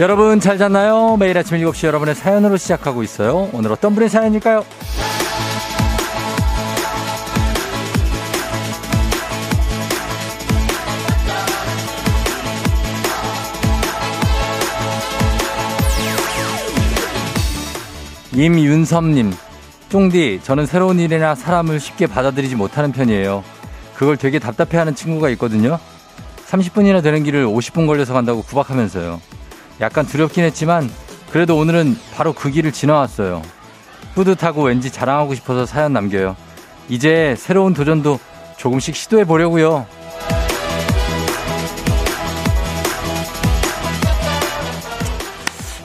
여러분 잘 잤나요? 매일 아침 7시 여러분의 사연으로 시작하고 있어요. 오늘 어떤 분의 사연일까요? 임윤섭님, 쫑디, 저는 새로운 일이나 사람을 쉽게 받아들이지 못하는 편이에요. 그걸 되게 답답해하는 친구가 있거든요. 30분이나 되는 길을 50분 걸려서 간다고 구박하면서요. 약간 두렵긴 했지만 그래도 오늘은 바로 그 길을 지나왔어요. 뿌듯하고 왠지 자랑하고 싶어서 사연 남겨요. 이제 새로운 도전도 조금씩 시도해 보려고요.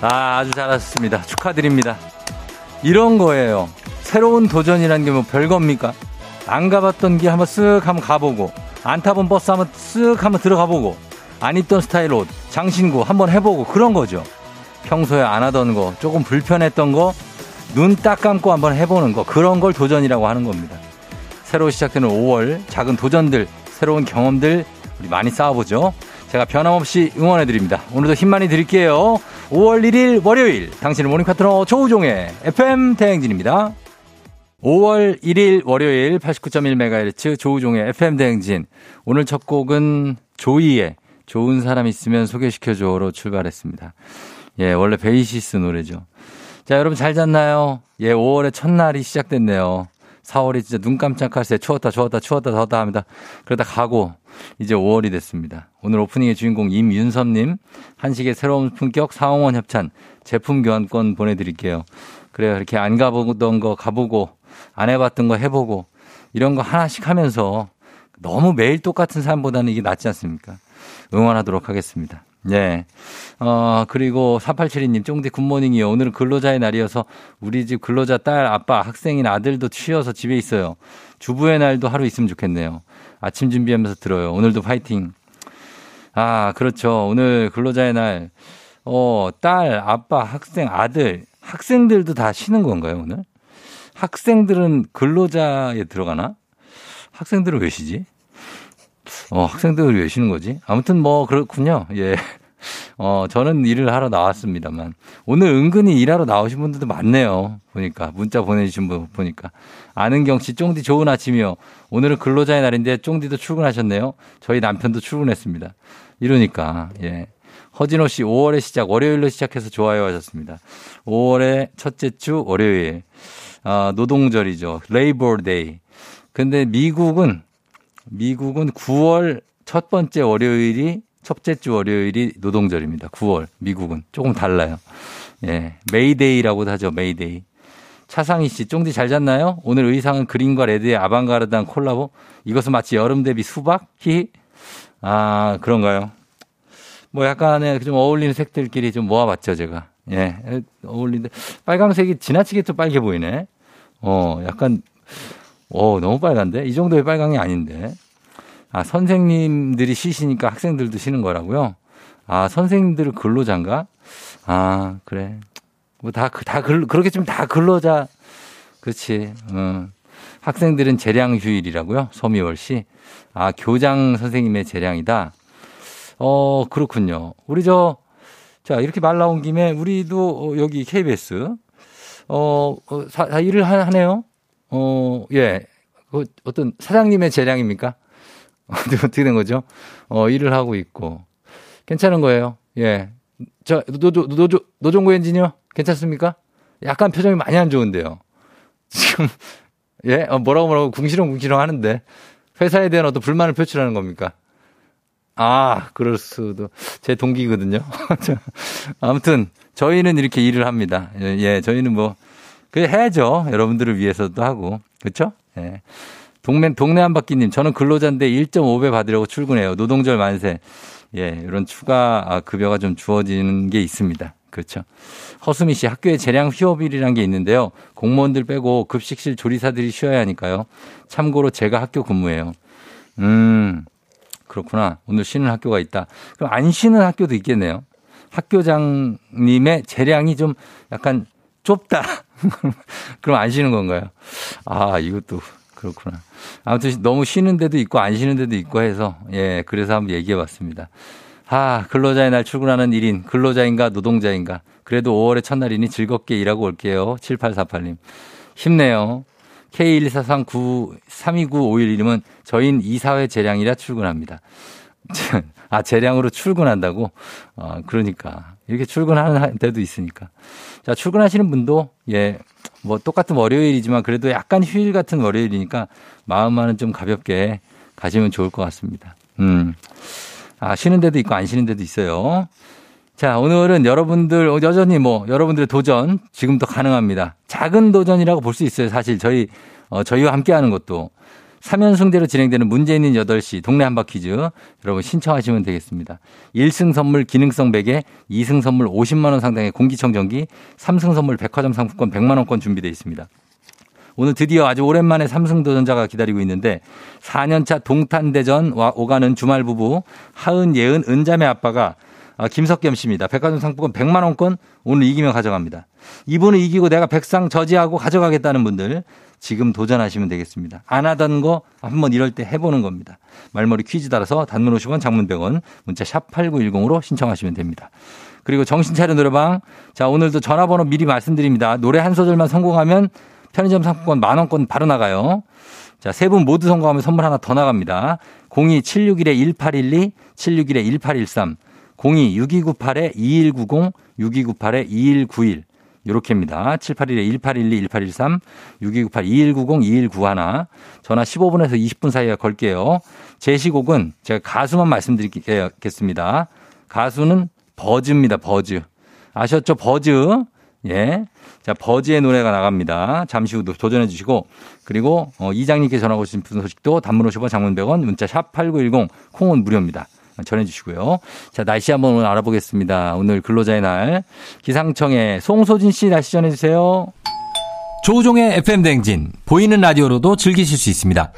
아, 아주 잘하셨습니다. 축하드립니다. 이런 거예요. 새로운 도전이라는 게 뭐 별겁니까? 안 가봤던 길 한번 쓱 한번 가보고, 안 타본 버스 한번 쓱 한번 들어가 보고, 안 입던 스타일 옷, 장신구 한번 해보고 그런 거죠. 평소에 안 하던 거, 조금 불편했던 거, 눈 딱 감고 한번 해보는 거, 그런 걸 도전이라고 하는 겁니다. 새로 시작되는 5월, 작은 도전들, 새로운 경험들, 우리 많이 쌓아보죠. 제가 변함없이 응원해드립니다. 오늘도 힘 많이 드릴게요. 5월 1일 월요일, 당신의 모닝 파트너 조우종의 FM 대행진입니다. 5월 1일 월요일 89.1MHz 조우종의 FM 대행진. 오늘 첫 곡은 조이의 좋은 사람 있으면 소개시켜줘로 출발했습니다. 예, 원래 베이시스 노래죠. 자, 여러분 잘 잤나요? 예, 5월의 첫날이 시작됐네요. 4월이 진짜 눈 깜짝할 새 추웠다, 추웠다, 추웠다, 더웠다 합니다. 그러다 가고, 이제 5월이 됐습니다. 오늘 오프닝의 주인공 임윤섭님, 한식의 새로운 품격 사홍원 협찬 제품 교환권 보내드릴게요. 그래요. 이렇게 안 가보던 거 가보고, 안 해봤던 거 해보고, 이런 거 하나씩 하면서 너무 매일 똑같은 삶보다는 이게 낫지 않습니까? 응원하도록 하겠습니다. 예. 어, 그리고 4872님, 쫑디 굿모닝이요. 오늘은 근로자의 날이어서 우리 집 근로자 딸, 아빠, 학생인 아들도 쉬어서 집에 있어요. 주부의 날도 하루 있으면 좋겠네요. 아침 준비하면서 들어요. 오늘도 파이팅. 아, 그렇죠. 오늘 근로자의 날. 어, 딸, 아빠, 학생, 아들, 학생들도 다 쉬는 건가요, 오늘? 학생들은 근로자에 들어가나? 학생들은 왜 쉬지? 어, 학생들을 왜 쉬는 거지? 아무튼 뭐 그렇군요. 예. 어, 저는 일을 하러 나왔습니다만. 오늘 은근히 일하러 나오신 분들도 많네요. 보니까. 문자 보내주신 분 보니까. 아는경 씨, 쫑디 좋은 아침이요. 오늘은 근로자의 날인데 쫑디도 출근하셨네요. 저희 남편도 출근했습니다. 이러니까, 예. 허진호 씨, 5월의 시작, 월요일로 시작해서 좋아요 하셨습니다. 5월의 첫째 주 월요일. 아, 노동절이죠. Labor Day. 근데 미국은 미국은 9월 첫 번째 월요일이 첫째 주 월요일이 노동절입니다. 9월 미국은 조금 달라요. 예, 메이데이라고도 하죠. 메이데이. 차상희 씨, 쫑디 잘 잤나요? 오늘 의상은 그린과 레드의 아방가르드한 콜라보. 이것은 마치 여름 대비 수박? 히 아, 그런가요? 뭐 약간의 좀 어울리는 색들끼리 좀 모아봤죠, 제가. 예, 어울리는데. 빨강색이 지나치게 또 빨개 보이네. 어, 약간 오, 너무 빨간데? 이 정도의 빨강이 아닌데. 아, 선생님들이 쉬시니까 학생들도 쉬는 거라고요? 아, 선생님들 근로자인가? 아, 그래. 뭐 다, 다 근, 그렇게 좀 다 근로자. 그렇지. 어. 학생들은 재량 휴일이라고요? 소미월 씨. 아, 교장 선생님의 재량이다. 어, 그렇군요. 우리 저, 자, 이렇게 말 나온 김에 우리도 여기 KBS, 어, 어 사, 일을 하네요. 어, 예. 그 어떤 사장님의 재량입니까? 어떻게 된 거죠? 어, 일을 하고 있고. 괜찮은 거예요. 예. 저, 노조, 노조, 노종구 엔지니어? 괜찮습니까? 약간 표정이 많이 안 좋은데요. 지금, 예? 어, 뭐라고 뭐라고 궁시렁 궁시렁 하는데. 회사에 대한 어떤 불만을 표출하는 겁니까? 아, 그럴 수도. 제 동기거든요. 아무튼, 저희는 이렇게 일을 합니다. 예, 예 저희는 뭐, 그 해야죠. 여러분들을 위해서도 하고. 그렇죠? 예. 동네 동네 한 바퀴님, 저는 근로자인데 1.5배 받으려고 출근해요. 노동절 만세. 예, 이런 추가 아, 급여가 좀 주어지는 게 있습니다. 그렇죠. 허수미 씨, 학교에 재량 휴업일이란 게 있는데요. 공무원들 빼고 급식실 조리사들이 쉬어야 하니까요. 참고로 제가 학교 근무해요. 음, 그렇구나. 오늘 쉬는 학교가 있다. 그럼 안 쉬는 학교도 있겠네요. 학교장님의 재량이 좀 약간 좁다. 그럼 안 쉬는 건가요? 아, 이것도 그렇구나. 아무튼 너무 쉬는 데도 있고 안 쉬는 데도 있고 해서 예, 그래서 한번 얘기해 봤습니다. 아, 근로자의 날 출근하는 1인, 근로자인가 노동자인가. 그래도 5월의 첫날이니 즐겁게 일하고 올게요. 7848님. 힘내요. K12439-32951님은 저흰 이사회 재량이라 출근합니다. 아, 재량으로 출근한다고? 어, 그러니까. 이렇게 출근하는 데도 있으니까. 자, 출근하시는 분도, 예, 뭐 똑같은 월요일이지만 그래도 약간 휴일 같은 월요일이니까 마음만은 좀 가볍게 가시면 좋을 것 같습니다. 음. 아, 쉬는 데도 있고 안 쉬는 데도 있어요. 자, 오늘은 여러분들, 여전히 뭐, 여러분들의 도전, 지금도 가능합니다. 작은 도전이라고 볼 수 있어요. 사실 저희, 어, 저희와 함께 하는 것도. 3연승대로 진행되는 문제 있는 8시 동네 한바 퀴즈 여러분 신청하시면 되겠습니다. 1승 선물 기능성 베개, 2승 선물 50만 원 상당의 공기청정기, 3승 선물 백화점 상품권 100만 원권 준비되어 있습니다. 오늘 드디어 아주 오랜만에 삼승 도전자가 기다리고 있는데 4년차 동탄대전 오가는 주말 부부 하은 예은 은자매 아빠가 아, 김석겸 씨입니다. 백화점 상품권 100만 원권 오늘 이기면 가져갑니다. 이분을 이기고 내가 백상 저지하고 가져가겠다는 분들 지금 도전하시면 되겠습니다. 안 하던 거 한번 이럴 때 해보는 겁니다. 말머리 퀴즈 따라서 단문 50원 장문 100원 문자 샵 8910으로 신청하시면 됩니다. 그리고 정신차려 노래방 자 오늘도 전화번호 미리 말씀드립니다. 노래 한 소절만 성공하면 편의점 상품권 만원권 바로 나가요. 자, 세 분 모두 성공하면 선물 하나 더 나갑니다. 02-761-1812, 761-1813, 02-6298-2190, 6298-2191. 요렇게입니다. 781-1812, 1813, 6298-2190, 2191. 전화 15분에서 20분 사이에 걸게요. 제시곡은 제가 가수만 말씀드리겠습니다. 가수는 버즈입니다. 버즈. 아셨죠? 버즈. 예. 자, 버즈의 노래가 나갑니다. 잠시 후 도전해 주시고 그리고 어, 이장님께 전하고 싶은 소식도 단문 50원 장문 100원 문자 샵 8910 콩은 무료입니다. 전해 주시고요. 자, 날씨 한번 오늘 알아보겠습니다. 오늘 근로자의 날 기상청에 송소진 씨 날씨 전해 주세요. 조우종의 FM 대행진 보이는 라디오로도 즐기실 수 있습니다.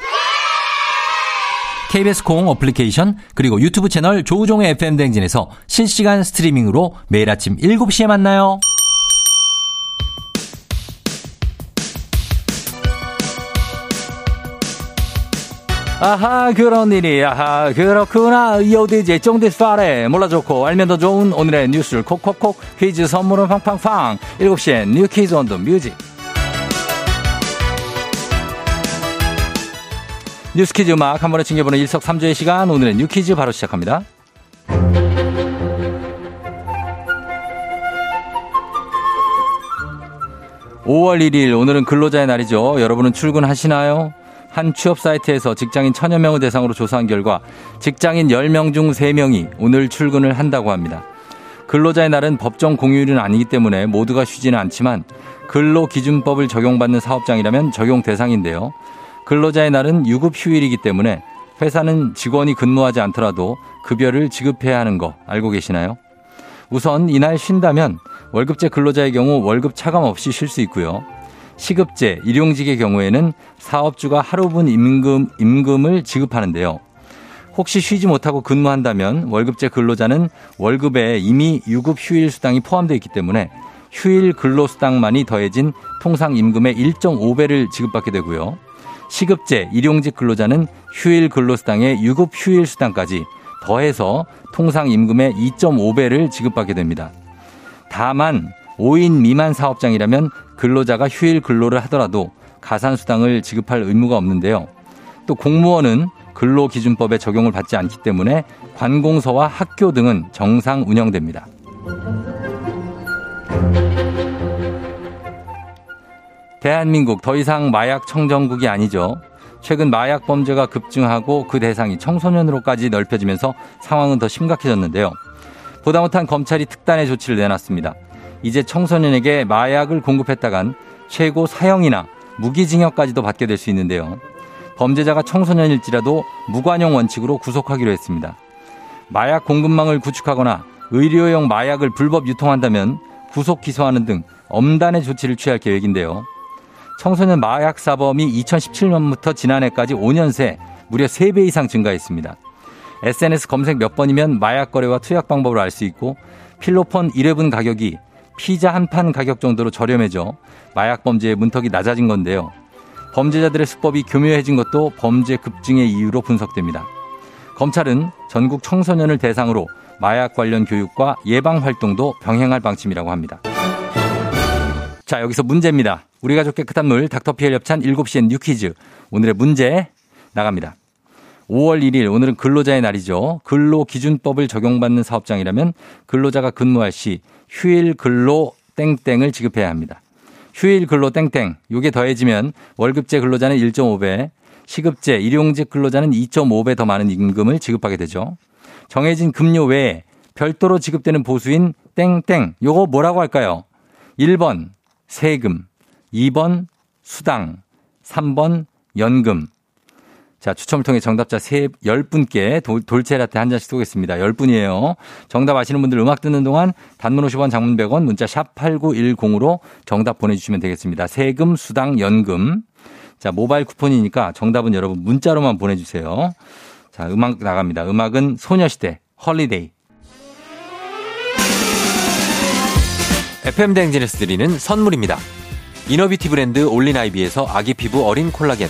KBS 콩 어플리케이션 그리고 유튜브 채널 조우종의 FM 대행진에서 실시간 스트리밍으로 매일 아침 7시에 만나요. 아하 그런 일이. 아하 그렇구나. 이어디제 쫑디스 파레 몰라도 좋고. 알면 더 좋은 오늘의 뉴스를 콕콕콕 퀴즈 선물은 팡팡팡. 7시엔 New Quiz on the Music. 뉴스 퀴즈 음악 한 번에 챙겨보는 일석삼조의 시간. 오늘의 New Quiz 바로 시작합니다. 5월 1일. 오늘은 근로자의 날이죠. 여러분은 출근하시나요? 한 취업 사이트에서 직장인 천여 명을 대상으로 조사한 결과 직장인 10명 중 3명이 오늘 출근을 한다고 합니다. 근로자의 날은 법정 공휴일은 아니기 때문에 모두가 쉬지는 않지만 근로기준법을 적용받는 사업장이라면 적용 대상인데요. 근로자의 날은 유급 휴일이기 때문에 회사는 직원이 근무하지 않더라도 급여를 지급해야 하는 거 알고 계시나요? 우선 이날 쉰다면 월급제 근로자의 경우 월급 차감 없이 쉴 수 있고요. 시급제, 일용직의 경우에는 사업주가 하루분 임금, 임금을 지급하는데요. 혹시 쉬지 못하고 근무한다면 월급제 근로자는 월급에 이미 유급 휴일 수당이 포함되어 있기 때문에 휴일 근로 수당만이 더해진 통상 임금의 1.5배를 지급받게 되고요. 시급제, 일용직 근로자는 휴일 근로 수당의 유급 휴일 수당까지 더해서 통상 임금의 2.5배를 지급받게 됩니다. 다만 5인 미만 사업장이라면 근로자가 휴일 근로를 하더라도 가산수당을 지급할 의무가 없는데요. 또 공무원은 근로기준법에 적용을 받지 않기 때문에 관공서와 학교 등은 정상 운영됩니다. 대한민국 더 이상 마약 청정국이 아니죠. 최근 마약 범죄가 급증하고 그 대상이 청소년으로까지 넓혀지면서 상황은 더 심각해졌는데요. 보다 못한 검찰이 특단의 조치를 내놨습니다. 이제 청소년에게 마약을 공급했다간 최고 사형이나 무기징역까지도 받게 될 수 있는데요. 범죄자가 청소년일지라도 무관용 원칙으로 구속하기로 했습니다. 마약 공급망을 구축하거나 의료용 마약을 불법 유통한다면 구속 기소하는 등 엄단의 조치를 취할 계획인데요. 청소년 마약 사범이 2017년부터 지난해까지 5년 새 무려 3배 이상 증가했습니다. SNS 검색 몇 번이면 마약 거래와 투약 방법을 알 수 있고 필로폰 1회분 가격이 피자 한 판 가격 정도로 저렴해져 마약 범죄의 문턱이 낮아진 건데요. 범죄자들의 수법이 교묘해진 것도 범죄 급증의 이유로 분석됩니다. 검찰은 전국 청소년을 대상으로 마약 관련 교육과 예방 활동도 병행할 방침이라고 합니다. 자, 여기서 문제입니다. 우리 가족 깨끗한 물 닥터피엘 협찬 7시엔 뉴퀴즈. 오늘의 문제 나갑니다. 5월 1일 오늘은 근로자의 날이죠. 근로 기준법을 적용받는 사업장이라면 근로자가 근무할 시 휴일 근로 땡땡을 지급해야 합니다. 휴일 근로 땡땡 요게 더해지면 월급제 근로자는 1.5배, 시급제 일용직 근로자는 2.5배 더 많은 임금을 지급하게 되죠. 정해진 급료 외에 별도로 지급되는 보수인 땡땡 요거 뭐라고 할까요? 1번 세금, 2번 수당, 3번 연금. 자, 추첨을 통해 정답자 세, 10분께 돌 체라떼 한 잔씩 쏘겠습니다. 10분이에요. 정답 아시는 분들 음악 듣는 동안 단문 50원 장문 100원 문자 샵 8910으로 정답 보내주시면 되겠습니다. 세금, 수당, 연금. 자, 모바일 쿠폰이니까 정답은 여러분 문자로만 보내주세요. 자, 음악 나갑니다. 음악은 소녀시대, Holiday. FM 대행진에서 드리는 선물입니다. 이너비티 브랜드 올린아이비에서 아기 피부 어린 콜라겐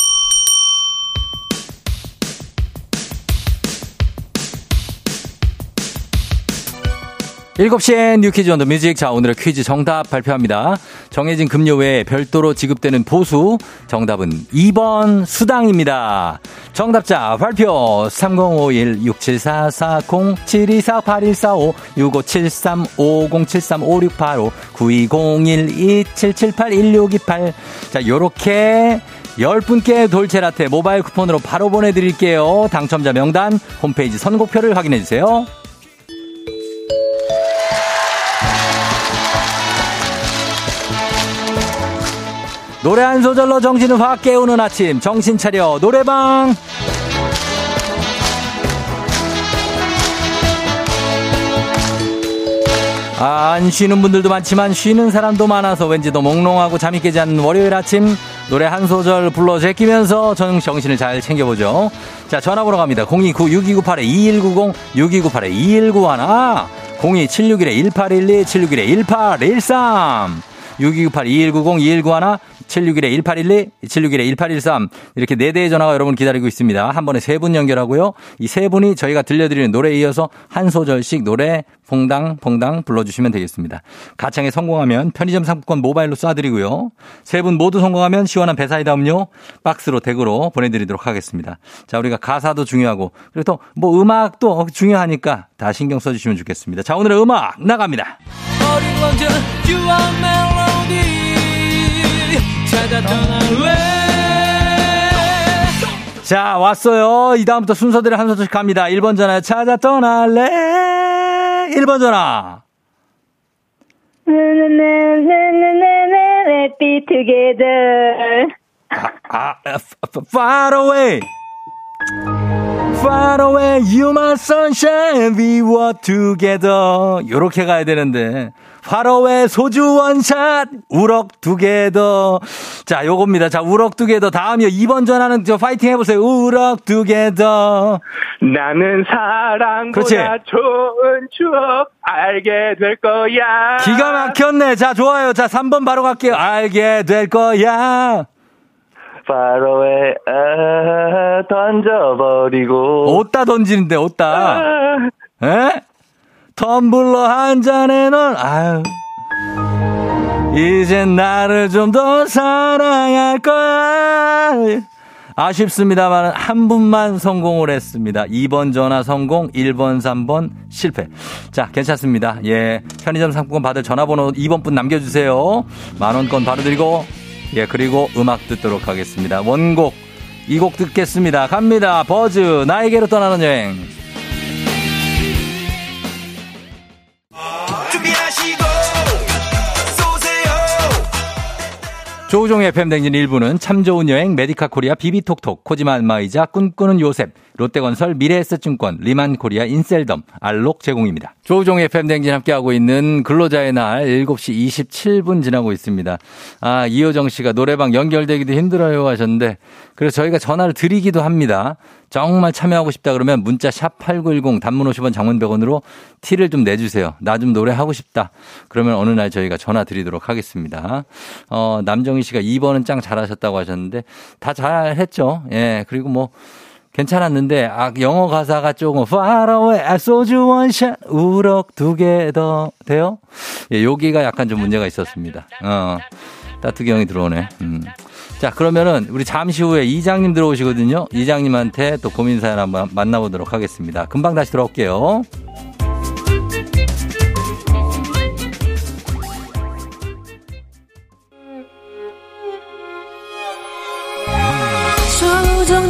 7시엔 뉴퀴즈 온 더 뮤직. 자, 오늘의 퀴즈 정답 발표합니다. 정해진 급료 외에 별도로 지급되는 보수. 정답은 2번 수당입니다. 정답자 발표. 3051-6744-0735-6573-5073-5685-9201-2778-1628. 자, 요렇게 10분께 돌체라테 모바일 쿠폰으로 바로 보내드릴게요. 당첨자 명단 홈페이지 선곡표를 확인해주세요. 노래 한 소절로 정신을 확 깨우는 아침 정신 차려 노래방 아, 안 쉬는 분들도 많지만 쉬는 사람도 많아서 왠지 더 몽롱하고 잠이 깨지 않는 월요일 아침 노래 한 소절 불러 제끼면서 정, 정신을 잘 챙겨보죠. 자, 전화번호 갑니다. 029-6298-2190, 6298-2191, 02-761-1812, 761-1813, 6298-2190-2191, 761-1812, 761-1813 이렇게 네 대의 전화가 여러분 기다리고 있습니다. 한 번에 세분 연결하고요. 이 세 분이 저희가 들려드리는 노래에 이어서 한 소절씩 노래 퐁당 퐁당 불러주시면 되겠습니다. 가창에 성공하면 편의점 상품권 모바일로 쏴드리고요. 세 분 모두 성공하면 시원한 배사이다 음료 박스로 댁으로 보내드리도록 하겠습니다. 자 우리가 가사도 중요하고 그리고 또 뭐 음악도 중요하니까 다 신경 써주시면 좋겠습니다. 자 오늘의 음악 나갑니다. 찾아 떠날래 자, 왔어요. 이 다음부터 순서대로 한 소씩 갑니다. 1번 전화 찾아 떠날래. 1번 전화. Let's be together. 아, 아, far away. Far away, you my sunshine, we were together. 요렇게 가야 되는데. Away, 소주 원샷, 우럭 두 개 더. 자, 요겁니다. 자, 우럭 두 개 더. 다음이요. 2번 전화는 저 파이팅 해보세요. 우럭 두 개 더. 나는 사랑보다 그렇지. 좋은 추억 알게 될 거야. 기가 막혔네. 자, 좋아요. 자, 3번 바로 갈게요. 알게 될 거야. Away, 아, 던져버리고. 옷다 던지는데, 옷다. 아, 에? 텀블러 한 잔에 넌, 아유. 이젠 나를 좀 더 사랑할 거야. 아쉽습니다만 한 분만 성공을 했습니다. 2번 전화 성공, 1번, 3번 실패. 자, 괜찮습니다. 예. 편의점 상품권 받을 전화번호 2번 분 남겨주세요. 만원권 바로 드리고, 예, 그리고 음악 듣도록 하겠습니다. 원곡, 이 곡 듣겠습니다. 갑니다. 버즈, 나에게로 떠나는 여행. 조우종의 FM댕진 1부는 참 좋은 여행 메디카 코리아 비비톡톡 코지마 알마이자 꿈꾸는 요셉 롯데건설 미래에셋증권 리만 코리아 인셀덤 알록 제공입니다. 조우종의 FM댕진 함께하고 있는 근로자의 날 7시 27분 지나고 있습니다. 아 이효정 씨가 노래방 연결되기도 힘들어요 하셨는데 그래서 저희가 전화를 드리기도 합니다. 정말 참여하고 싶다 그러면 문자 샵8910 단문 50원 장문 100원으로 티를 좀 내주세요. 나 좀 노래하고 싶다. 그러면 어느 날 저희가 전화 드리도록 하겠습니다. 어, 남정희 씨가 2번은 짱 잘하셨다고 하셨는데 다 잘했죠. 예. 그리고 뭐 괜찮았는데 아 영어 가사가 조금 far away 소주 원샷 우럭 두 개 더 돼요? 예, 여기가 약간 좀 문제가 있었습니다. 어. 따뜻이 형이 들어오네. 음. 자, 그러면은 우리 잠시 후에 이장님 들어오시거든요. 이장님한테 또 고민 사연 한번 만나보도록 하겠습니다. 금방 다시 돌아올게요. 조정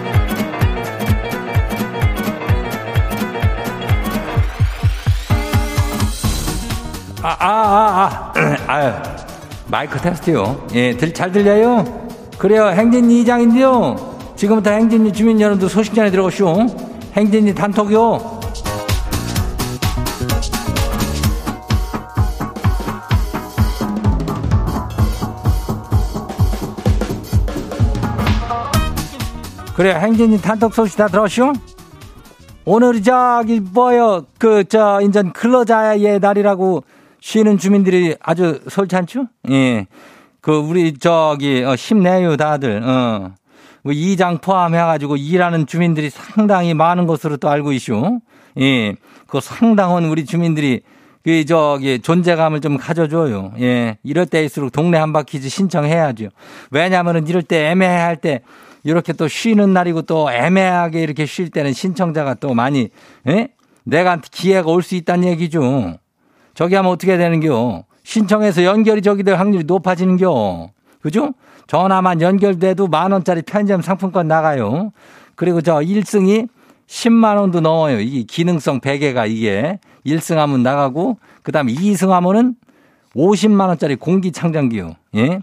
아, 아, 아, 아. 아유, 마이크 테스트요. 예, 들, 잘 들려요? 그래요, 행진이 이장인데요. 지금부터 행진이 주민 여러분들 소식 전해 들어오시오. 행진이 단톡요. 그래, 행진이 단톡 소식 다 들었쇼? 오늘이 저기 뭐요 그 저 인전 근로자의 날이라고 쉬는 주민들이 아주 솔찬죠? 예. 그 우리 저기 어, 힘내요 다들. 어. 뭐 이장 포함해가지고 일하는 주민들이 상당히 많은 것으로 또 알고 있슈. 예. 그 상당한 우리 주민들이 그 저기 존재감을 좀 가져줘요. 예. 이럴 때일수록 동네 한바퀴즈 신청해야죠. 왜냐면은 이럴 때 애매할 때 이렇게 또 쉬는 날이고 또 애매하게 이렇게 쉴 때는 신청자가 또 많이 예? 내가 기회가 올 수 있다는 얘기죠. 저기 하면 어떻게 되는겨? 신청해서 연결이 저기 될 확률이 높아지는겨. 그죠? 전화만 연결돼도 만 원짜리 편의점 상품권 나가요. 그리고 저 1승이 10만 원도 넘어요. 이 기능성 베개가 이게 1승 하면 나가고 그다음에 2승 하면은 50만 원짜리 공기청정기요. 예?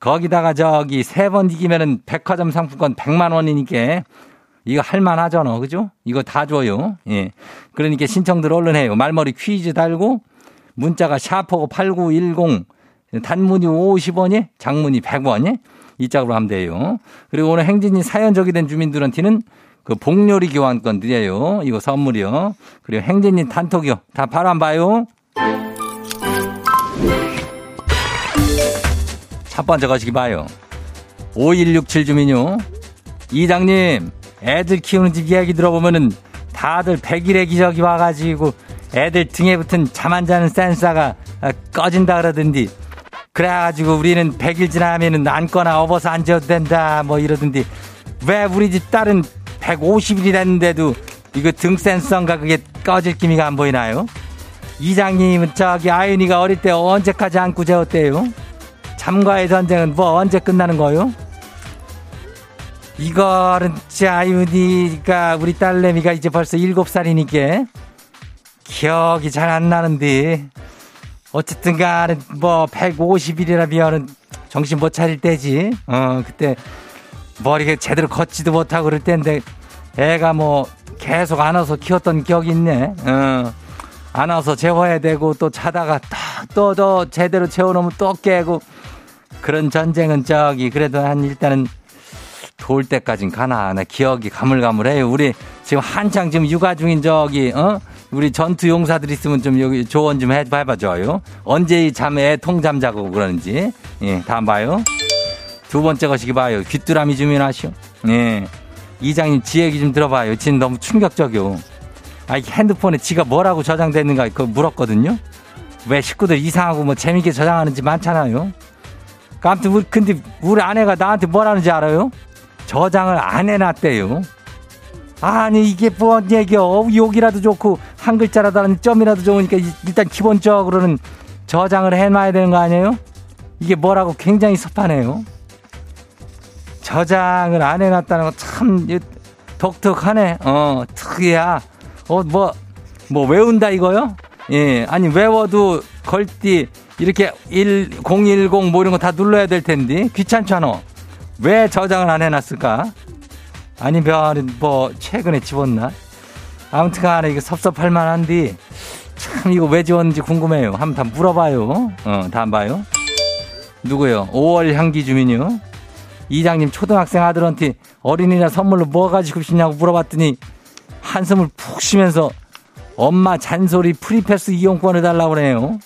거기다가 저기 세 번 이기면은 백화점 상품권 100만 원이니까 이거 할만하잖아. 그죠? 이거 다 줘요. 예. 그러니까 신청들 얼른 해요. 말머리 퀴즈 달고 문자가 샤퍼고 8910 단문이 50원이 장문이 100원이 이 짝으로 하면 돼요. 그리고 오늘 행진이 사연 적이 된 주민들한테는 그 복요리 교환권 드려요. 이거 선물이요. 그리고 행진이 단톡이요. 다 바로 안 봐요. 첫 번째 거시기 봐요. 5167 주민요. 이장님, 애들 키우는 집 이야기 들어보면은 다들 백일의 기적이 와가지고 애들 등에 붙은 잠 안 자는 센서가 아, 꺼진다 그러던디 그래가지고 우리는 100일 지나면은 앉거나 업어서 앉아도 된다 뭐 이러던데 왜 우리 집 딸은 150일이 됐는데도 이거 등 센서인가 그게 꺼질 기미가 안 보이나요? 이장님은 저기 아윤이가 어릴 때 언제까지 안고 재웠대요? 잠과의 전쟁은 뭐 언제 끝나는 거요? 이거는 진짜 아윤이가 우리 딸내미가 이제 벌써 7살이니까 기억이 잘 안 나는데 어쨌든 간에 뭐 150일이라면은 정신 못 차릴 때지. 어, 그때 머리가 제대로 걷지도 못하고 그럴 때인데 애가 뭐 계속 안아서 키웠던 기억이 있네. 어. 안아서 재워야 되고 또 자다가 또또 제대로 재워놓으면 또 깨고 그런 전쟁은 저기 그래도 한 일단은 돌 때까진 가나. 나 기억이 가물가물해요. 우리 지금 한창 지금 육아 중인 저기 어 우리 전투 용사들 있으면 좀 여기 조언 좀 해, 해봐줘요. 언제 이 잠에 통잠 자고 그러는지. 예, 다음 봐요. 두 번째 것이기 봐요. 귀뚜라미 주민하시오. 예. 이장님 지 얘기 좀 들어봐요. 지금 너무 충격적이요. 아, 핸드폰에 지가 뭐라고 저장됐는가 그거 물었거든요. 왜 식구들 이상하고 뭐 재밌게 저장하는지 많잖아요. 아무튼 우리 근데 우리 아내가 나한테 뭐라는지 알아요? 저장을 안 해놨대요. 아니 이게 뭔 얘기요? 욕이라도 좋고 한 글자라도 하는 점이라도 좋으니까 일단 기본적으로는 저장을 해놔야 되는 거 아니에요? 이게 뭐라고 굉장히 섭하네요. 저장을 안 해놨다는 거 참 독특하네. 어 특이야. 어뭐뭐 뭐 외운다 이거요? 예 아니 외워도 걸띠 이렇게 1010 뭐 이런 거 다 눌러야 될 텐데 귀찮잖아. 왜 저장을 안 해놨을까? 아니면 뭐 최근에 지웠나? 아무튼 간에 이거 섭섭할 만한데 참 이거 왜 지웠는지 궁금해요. 한번 다 물어봐요. 어, 다음 봐요. 누구요? 5월 향기 주민요. 이장님 초등학생 아들한테 어린이날 선물로 뭐 가지고 싶냐고 물어봤더니 한숨을 푹 쉬면서 엄마 잔소리 free pass 이용권을 달라고 그래요.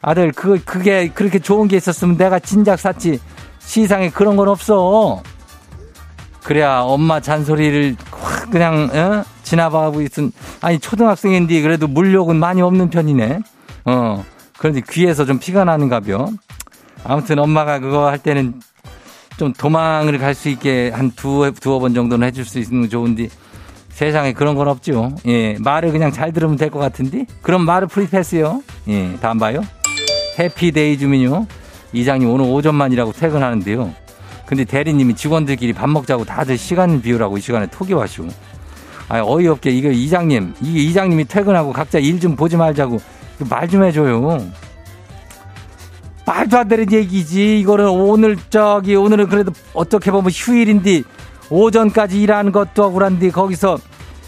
아들 그 그게 그렇게 좋은 게 있었으면 내가 진작 샀지. 시상에 그런 건 없어. 그래야 엄마 잔소리를 확 그냥 어? 지나가고 있은 아니 초등학생인데 그래도 물욕은 많이 없는 편이네. 어 그런데 귀에서 좀 피가 나는가벼. 아무튼 엄마가 그거 할 때는 좀 도망을 갈 수 있게 한 두, 두어 번 정도는 해줄 수 있는 건 좋은데 세상에 그런 건 없죠. 예, 말을 그냥 잘 들으면 될 것 같은데? 그럼 말을 프리패스요. 예, 다음 봐요. 해피데이 주민요. 이장님 오늘 오전만이라고 퇴근하는데요. 근데 대리님이 직원들끼리 밥 먹자고 다들 시간 비우라고 이 시간에 톡이 와시고. 아 어이없게 이거 이장님, 이게 이장님이 퇴근하고 각자 일 좀 보지 말자고 말 좀 해줘요. 말도 안 되는 얘기지. 이거는 오늘 저기 오늘은 그래도 어떻게 보면 휴일인데 오전까지 일하는 것도 억울한데 거기서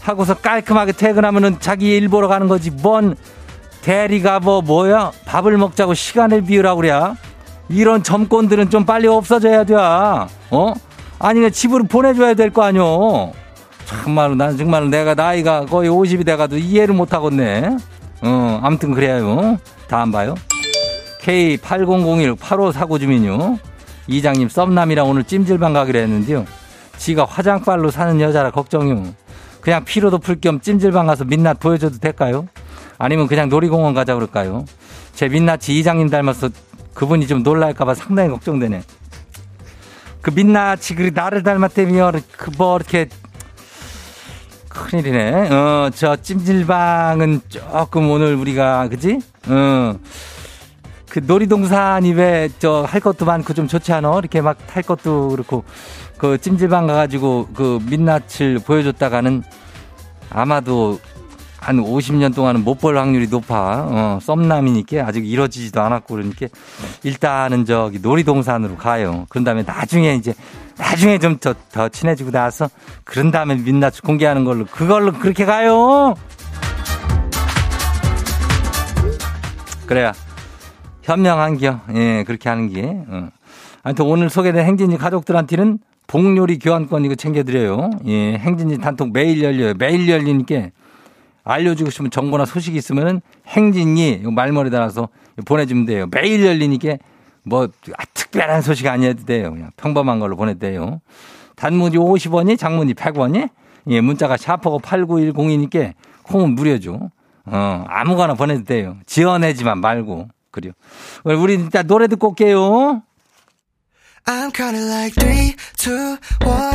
하고서 깔끔하게 퇴근하면은 자기 일 보러 가는 거지. 뭔 대리가 뭐 뭐야? 밥을 먹자고 시간을 비우라고 그래. 이런 점권들은 좀 빨리 없어져야 돼. 어? 아니면 집으로 보내줘야 될 거 아니오. 참말로 난 정말 내가 나이가 거의 50이 돼가도 이해를 못 하겠네. 어, 아무튼 그래요. 다음 봐요. K80018549 주민요. 이장님 썸남이랑 오늘 찜질방 가기로 했는데요. 지가 화장빨로 사는 여자라 걱정이요. 그냥 피로도 풀 겸 찜질방 가서 민낯 보여줘도 될까요? 아니면 그냥 놀이공원 가자 그럴까요? 제 민낯이 이장님 닮아서 그분이 좀 놀랄까봐 상당히 걱정되네. 그 민낯이 그리 나를 닮았다면 그뭐 이렇게 큰일이네. 어, 저 찜질방은 조금 오늘 우리가 그지? 어. 그 놀이동산 입에 저할 것도 많고 좀 좋지 않아? 이렇게 막 탈 것도 그렇고 그 찜질방 가가지고 그 민낯을 보여줬다가는 아마도 한 50년 동안은 못 볼 확률이 높아. 어, 썸남이니까 아직 이뤄지지도 않았고 그러니까 일단은 저기 놀이동산으로 가요. 그런 다음에 나중에 이제 나중에 좀 더 더 친해지고 나서 그런 다음에 민낯 공개하는 걸로 그걸로 그렇게 가요. 그래야 현명한겨. 예, 그렇게 하는 게. 어. 아무튼 오늘 소개된 행진이 가족들한테는 복요리 교환권 이거 챙겨드려요. 예, 행진이 단톡 매일 열려요. 매일 열리니까 알려주고 싶은 정보나 소식이 있으면은 행진이 말머리 달아서 보내주면 돼요. 매일 열리니까 뭐 특별한 소식 아니어도 돼요. 그냥 평범한 걸로 보내도 돼요. 단문이 50원이 장문이 100원이 예, 문자가 샤퍼고 8910이니까 콩은 무료죠. 어, 아무거나 보내도 돼요. 지어내지만 말고. 그래요. 우리 일단 노래 듣고 올게요. I'm kinda like three, two, one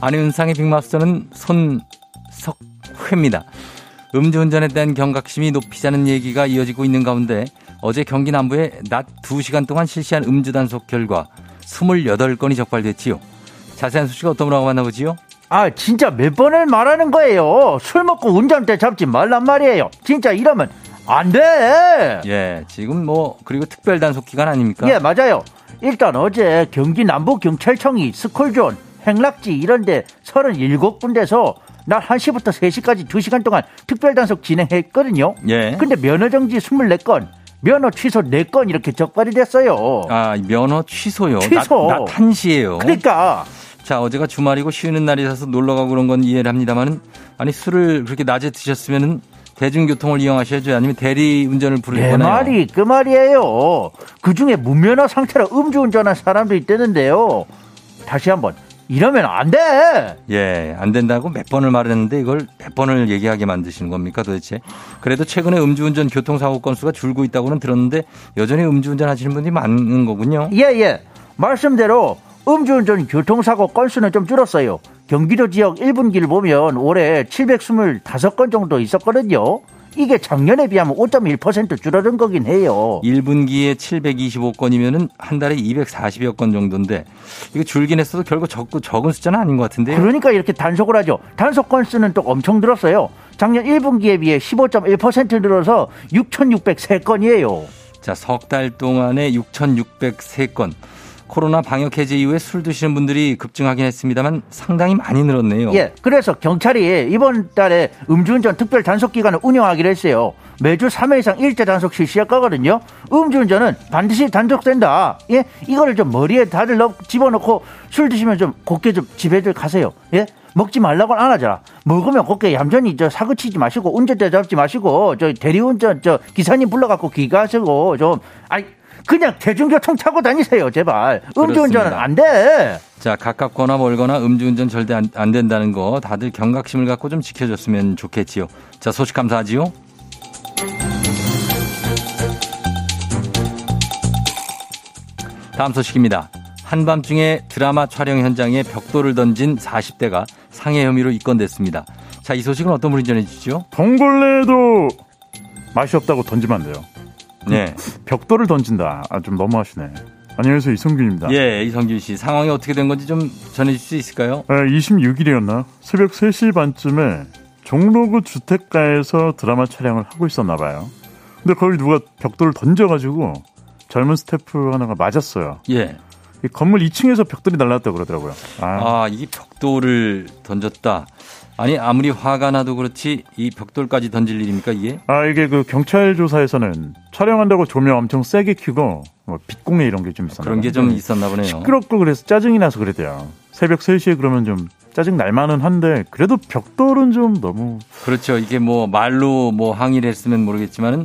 안윤상의 빅마스터는 손석회입니다. 음주운전에 대한 경각심이 높이자는 얘기가 이어지고 있는 가운데 어제 경기 남부에 낮 2시간 동안 실시한 음주 단속 결과 28건이 적발됐지요. 자세한 소식 어떤 분하고 만나보지요? 아 진짜 몇 번을 말하는 거예요 술 먹고 운전대 잡지 말란 말이에요 진짜 이러면 안 돼 예, 지금 뭐 그리고 특별 단속 기간 아닙니까? 예 맞아요 일단 어제 경기 남부 경찰청이 스콜존 행락지 이런데 37군데서 날 1시부터 3시까지 2시간 동안 특별단속 진행했거든요 예. 근데 면허정지 24건 면허 취소 4건 이렇게 적발이 됐어요 아, 면허 취소요. 취소. 낮, 낮 1시에요. 그러니까 자, 어제가 주말이고 쉬는 날이라서 놀러 가고 그런 건 이해를 합니다만은 아니 술을 그렇게 낮에 드셨으면은 대중교통을 이용하셔야죠. 아니면 대리 운전을 내 부르거나 말이 그 말이에요. 그 중에 무면허 상태로 음주운전한 사람도 있다는데요. 다시 한번 이러면 안 돼. 예, 안 된다고 몇 번을 말했는데 이걸 몇 번을 얘기하게 만드시는 겁니까 도대체? 그래도 최근에 음주운전 교통사고 건수가 줄고 있다고는 들었는데 여전히 음주운전 하시는 분이 많은 거군요. 예, 예. 말씀대로 음주운전 교통사고 건수는 좀 줄었어요. 경기도 지역 1분기를 보면 올해 725건 정도 있었거든요. 이게 작년에 비하면 5.1% 줄어든 거긴 해요. 1분기에 725건이면은 한 달에 240여 건 정도인데 이거 줄긴 했어도 결국 적고 적은 숫자는 아닌 것 같은데요. 그러니까 이렇게 단속을 하죠. 단속 건수는 또 엄청 늘었어요. 작년 1분기에 비해 15.1% 늘어서 6,603건이에요. 자, 석 달 동안에 6,603건. 코로나 방역 해제 이후에 술 드시는 분들이 급증하긴 했습니다만 상당히 많이 늘었네요. 예, 그래서 경찰이 이번 달에 음주운전 특별 단속 기간을 운영하기로 했어요. 매주 3회 이상 일제 단속 실시할 거거든요. 음주운전은 반드시 단속된다. 예, 이거를 좀 머리에 다들 넣, 집어넣고 술 드시면 좀 곱게 좀 집에들 가세요. 예, 먹지 말라고는 안 하잖아. 먹으면 곱게 얌전히 저 사고 치지 마시고 운전대 잡지 마시고 저 대리운전 저 기사님 불러갖고 귀가하시고 좀 아이 그냥 대중교통 타고 다니세요 제발. 음주운전은 그렇습니다. 안 돼. 자, 가깝거나 멀거나 음주운전 절대 안, 안 된다는 거 다들 경각심을 갖고 좀 지켜줬으면 좋겠지요. 자, 소식 감사하지요. 다음 소식입니다. 한밤중에 드라마 촬영 현장에 벽돌을 던진 40대가 상해 혐의로 입건됐습니다. 자, 이 소식은 어떤 분이 전해주시죠? 봉골레도 맛이 없다고 던지면 안 돼요. 네. 벽돌을 던진다. 아, 좀 너무하시네. 안녕하세요. 이성균입니다. 예, 이성균 씨. 상황이 어떻게 된 건지 좀 전해줄 수 있을까요? 26일이었나? 새벽 3시 반쯤에 종로구 주택가에서 드라마 촬영을 하고 있었나 봐요. 근데 거기 누가 벽돌을 던져가지고 젊은 스태프 하나가 맞았어요. 예. 이 건물 2층에서 벽돌이 날라왔다고 그러더라고요. 아, 아, 이 벽돌을 던졌다. 아니, 아무리 화가 나도 그렇지 이 벽돌까지 던질 일입니까, 이게? 아, 이게 그 경찰 조사에서는 촬영한다고 조명 엄청 세게 켜고 뭐 빛공해 이런 게 좀 있었나 그런 게 봐요. 좀 있었나 보네요. 시끄럽고 그래서 짜증이 나서 그랬대요. 새벽 3시에 그러면 좀 짜증 날 만은 한데 그래도 벽돌은 좀 너무 그렇죠. 이게 뭐 말로 뭐 항의를 했으면 모르겠지만은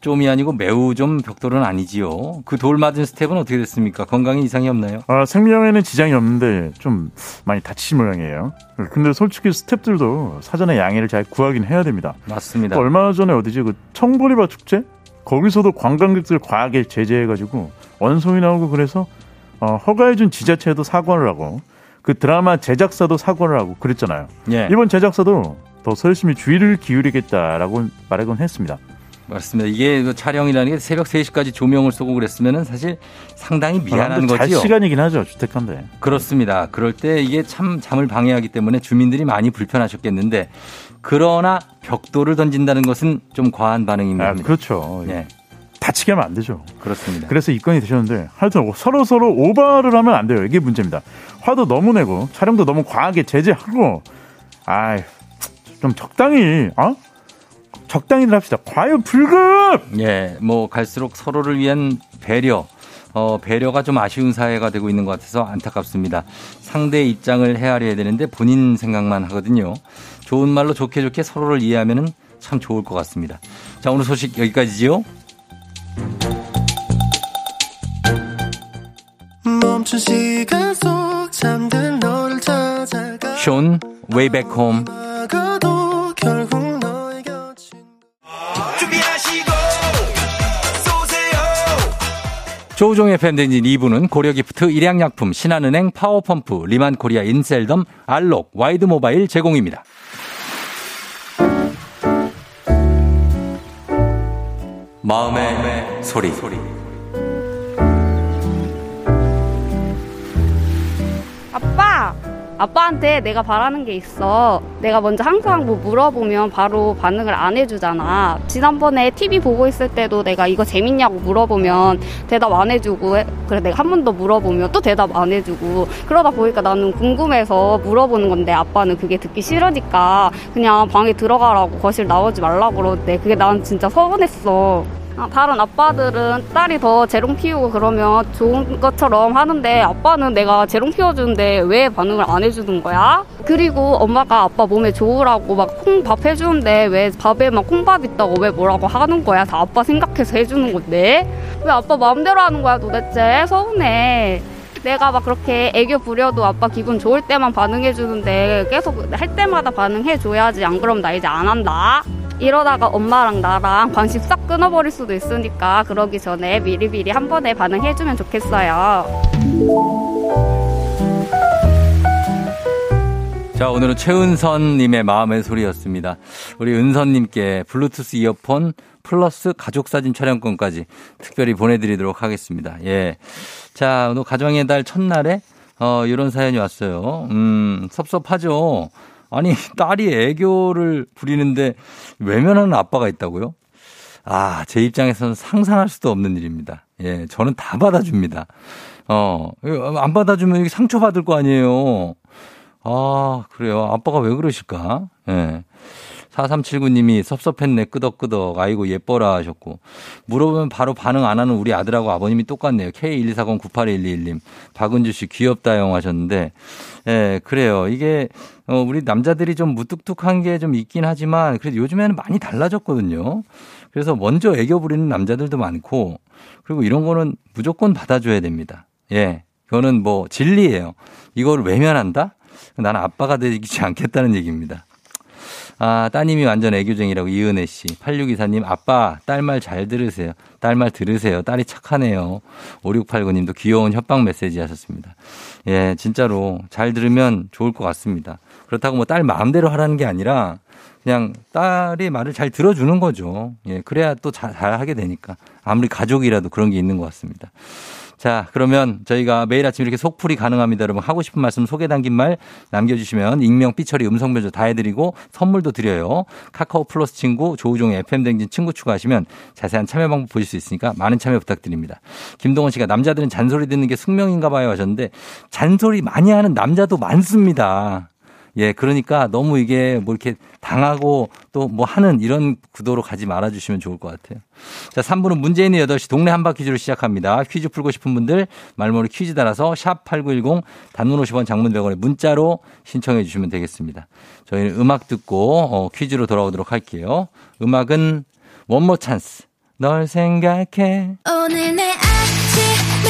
좀이 아니고 매우 좀 벽돌은 아니지요. 그 돌 맞은 스텝은 어떻게 됐습니까? 건강에 이상이 없나요? 아, 생명에는 지장이 없는데 좀 많이 다치신 모양이에요. 근데 솔직히 스탭들도 사전에 양해를 잘 구하긴 해야 됩니다. 맞습니다. 또 얼마 전에 어디지 그 청보리바 축제 거기서도 관광객들 과하게 제재해가지고 원송이 나오고 그래서 어, 허가해준 지자체도 사과를 하고 그 드라마 제작사도 사과를 하고 그랬잖아요. 예. 이번 제작사도 더 열심히 주의를 기울이겠다라고 말하곤 했습니다. 맞습니다. 이게 그 촬영이라는 게 새벽 3시까지 조명을 쏘고 그랬으면은 사실 상당히 미안한 잘 거지요. 시간이긴 하죠 주택가인데. 그렇습니다. 그럴 때 이게 참 잠을 방해하기 때문에 주민들이 많이 불편하셨겠는데 그러나 벽돌을 던진다는 것은 좀 과한 반응입니다. 아 그렇죠. 예. 다치게 하면 안 되죠. 그렇습니다. 그래서 입건이 되셨는데 하여튼 서로 서로 오버를 하면 안 돼요. 이게 문제입니다. 화도 너무 내고 촬영도 너무 과하게 제재하고 아이 좀 적당히 어? 적당히들 합시다. 과연 불급! 예, 뭐 갈수록 서로를 위한 배려, 어, 배려가 좀 아쉬운 사회가 되고 있는 것 같아서 안타깝습니다. 상대의 입장을 헤아려야 되는데 본인 생각만 하거든요. 좋은 말로 좋게 좋게 서로를 이해하면 참 좋을 것 같습니다. 자, 오늘 소식 여기까지지요. 멈춘 시간 속 조우종의 FM댕진 2부는 고려기프트, 일양약품, 신한은행, 파워펌프, 리만코리아 인셀덤, 알록, 와이드모바일 제공입니다. 마음의 소리. 아빠! 아빠한테 내가 바라는 게 있어. 내가 먼저 항상 뭐 물어보면 바로 반응을 안 해주잖아. 지난번에 TV 보고 있을 때도 내가 이거 재밌냐고 물어보면 대답 안 해주고, 해- 그래 내가 한 번 더 물어보면 또 대답 안 해주고. 그러다 보니까 나는 궁금해서 물어보는 건데 아빠는 그게 듣기 싫으니까 그냥 방에 들어가라고 거실 나오지 말라고 그러는데 그게 난 진짜 서운했어. 아, 다른 아빠들은 딸이 더 재롱 피우고 그러면 좋은 것처럼 하는데 아빠는 내가 재롱 피워주는데 왜 반응을 안 해주는 거야? 그리고 엄마가 아빠 몸에 좋으라고 막 콩밥 해주는데 왜 밥에 막 콩밥 있다고 왜 뭐라고 하는 거야? 다 아빠 생각해서 해주는 건데 왜 아빠 마음대로 하는 거야 도대체? 서운해. 내가 막 그렇게 애교 부려도 아빠 기분 좋을 때만 반응해 주는데 계속 할 때마다 반응해 줘야지 안 그럼 나 이제 안 한다. 이러다가 엄마랑 나랑 관심 싹 끊어버릴 수도 있으니까 그러기 전에 미리미리 한 번에 반응해주면 좋겠어요. 자, 오늘은 최은선님의 마음의 소리였습니다. 우리 은선님께 블루투스 이어폰 플러스 가족 사진 촬영권까지 특별히 보내드리도록 하겠습니다. 예. 자, 오늘 가정의 달 첫날에, 어, 이런 사연이 왔어요. 음, 섭섭하죠. 아니, 딸이 애교를 부리는데 외면하는 아빠가 있다고요? 아, 제 입장에서는 상상할 수도 없는 일입니다. 예, 저는 다 받아줍니다. 어, 안 받아주면 상처받을 거 아니에요. 아, 그래요. 아빠가 왜 그러실까? 예. 4379님이 섭섭했네, 끄덕끄덕. 아이고, 예뻐라 하셨고. 물어보면 바로 반응 안 하는 우리 아들하고 아버님이 똑같네요. K124098121님. 박은주 씨 귀엽다용 하셨는데. 예, 그래요. 이게, 어, 우리 남자들이 좀 무뚝뚝한 게 좀 있긴 하지만, 그래도 요즘에는 많이 달라졌거든요. 그래서 먼저 애교 부리는 남자들도 많고, 그리고 이런 거는 무조건 받아줘야 됩니다. 예. 그거는 뭐 진리예요. 이걸 외면한다? 나는 아빠가 되지 않겠다는 얘기입니다. 아, 따님이 완전 애교쟁이라고 이은혜 씨. 8624님, 아빠, 딸 말 잘 들으세요. 딸 말 들으세요. 딸이 착하네요. 5689님도 귀여운 협박 메시지 하셨습니다. 예, 진짜로 잘 들으면 좋을 것 같습니다. 그렇다고 뭐 딸 마음대로 하라는 게 아니라 그냥 딸의 말을 잘 들어주는 거죠. 예, 그래야 또 잘, 잘 하게 되니까. 아무리 가족이라도 그런 게 있는 것 같습니다. 자, 그러면 저희가 매일 아침 이렇게 속풀이 가능합니다. 여러분 하고 싶은 말씀 소개 담긴 말 남겨주시면 익명, 삐처리, 음성 변조 다 해드리고 선물도 드려요. 카카오 플러스 친구, 조우종의 FM댕진 친구 추가하시면 자세한 참여 방법 보실 수 있으니까 많은 참여 부탁드립니다. 김동원 씨가 남자들은 잔소리 듣는 게 숙명인가 봐요 하셨는데 잔소리 많이 하는 남자도 많습니다. 예, 그러니까 너무 이게 뭐 이렇게 당하고 또 뭐 하는 이런 구도로 가지 말아 주시면 좋을 것 같아요. 자, 3부는 문재인의 8시 동네 한바 퀴즈로 시작합니다. 퀴즈 풀고 싶은 분들 말머리 퀴즈 달아서 샵 8910 단문 50원 장문 100원에 문자로 신청해 주시면 되겠습니다. 저희는 음악 듣고 어, 퀴즈로 돌아오도록 할게요. 음악은 원모 찬스. 널 생각해. 오늘 내 아침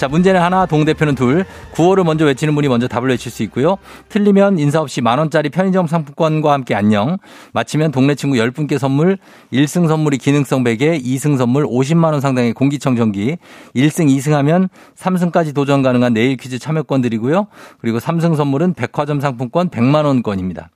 자, 문제는 하나, 동대표는 둘. 구호를 먼저 외치는 분이 먼저 답을 외칠 수 있고요. 틀리면 인사 없이 만원짜리 편의점 상품권과 함께 안녕. 마치면 동네 친구 10분께 선물, 1승 선물이 기능성 베개, 2승 선물 50만원 상당의 공기청정기, 1승, 2승 하면 3승까지 도전 가능한 내일 퀴즈 참여권 드리고요. 그리고 3승 선물은 백화점 상품권 100만원권입니다.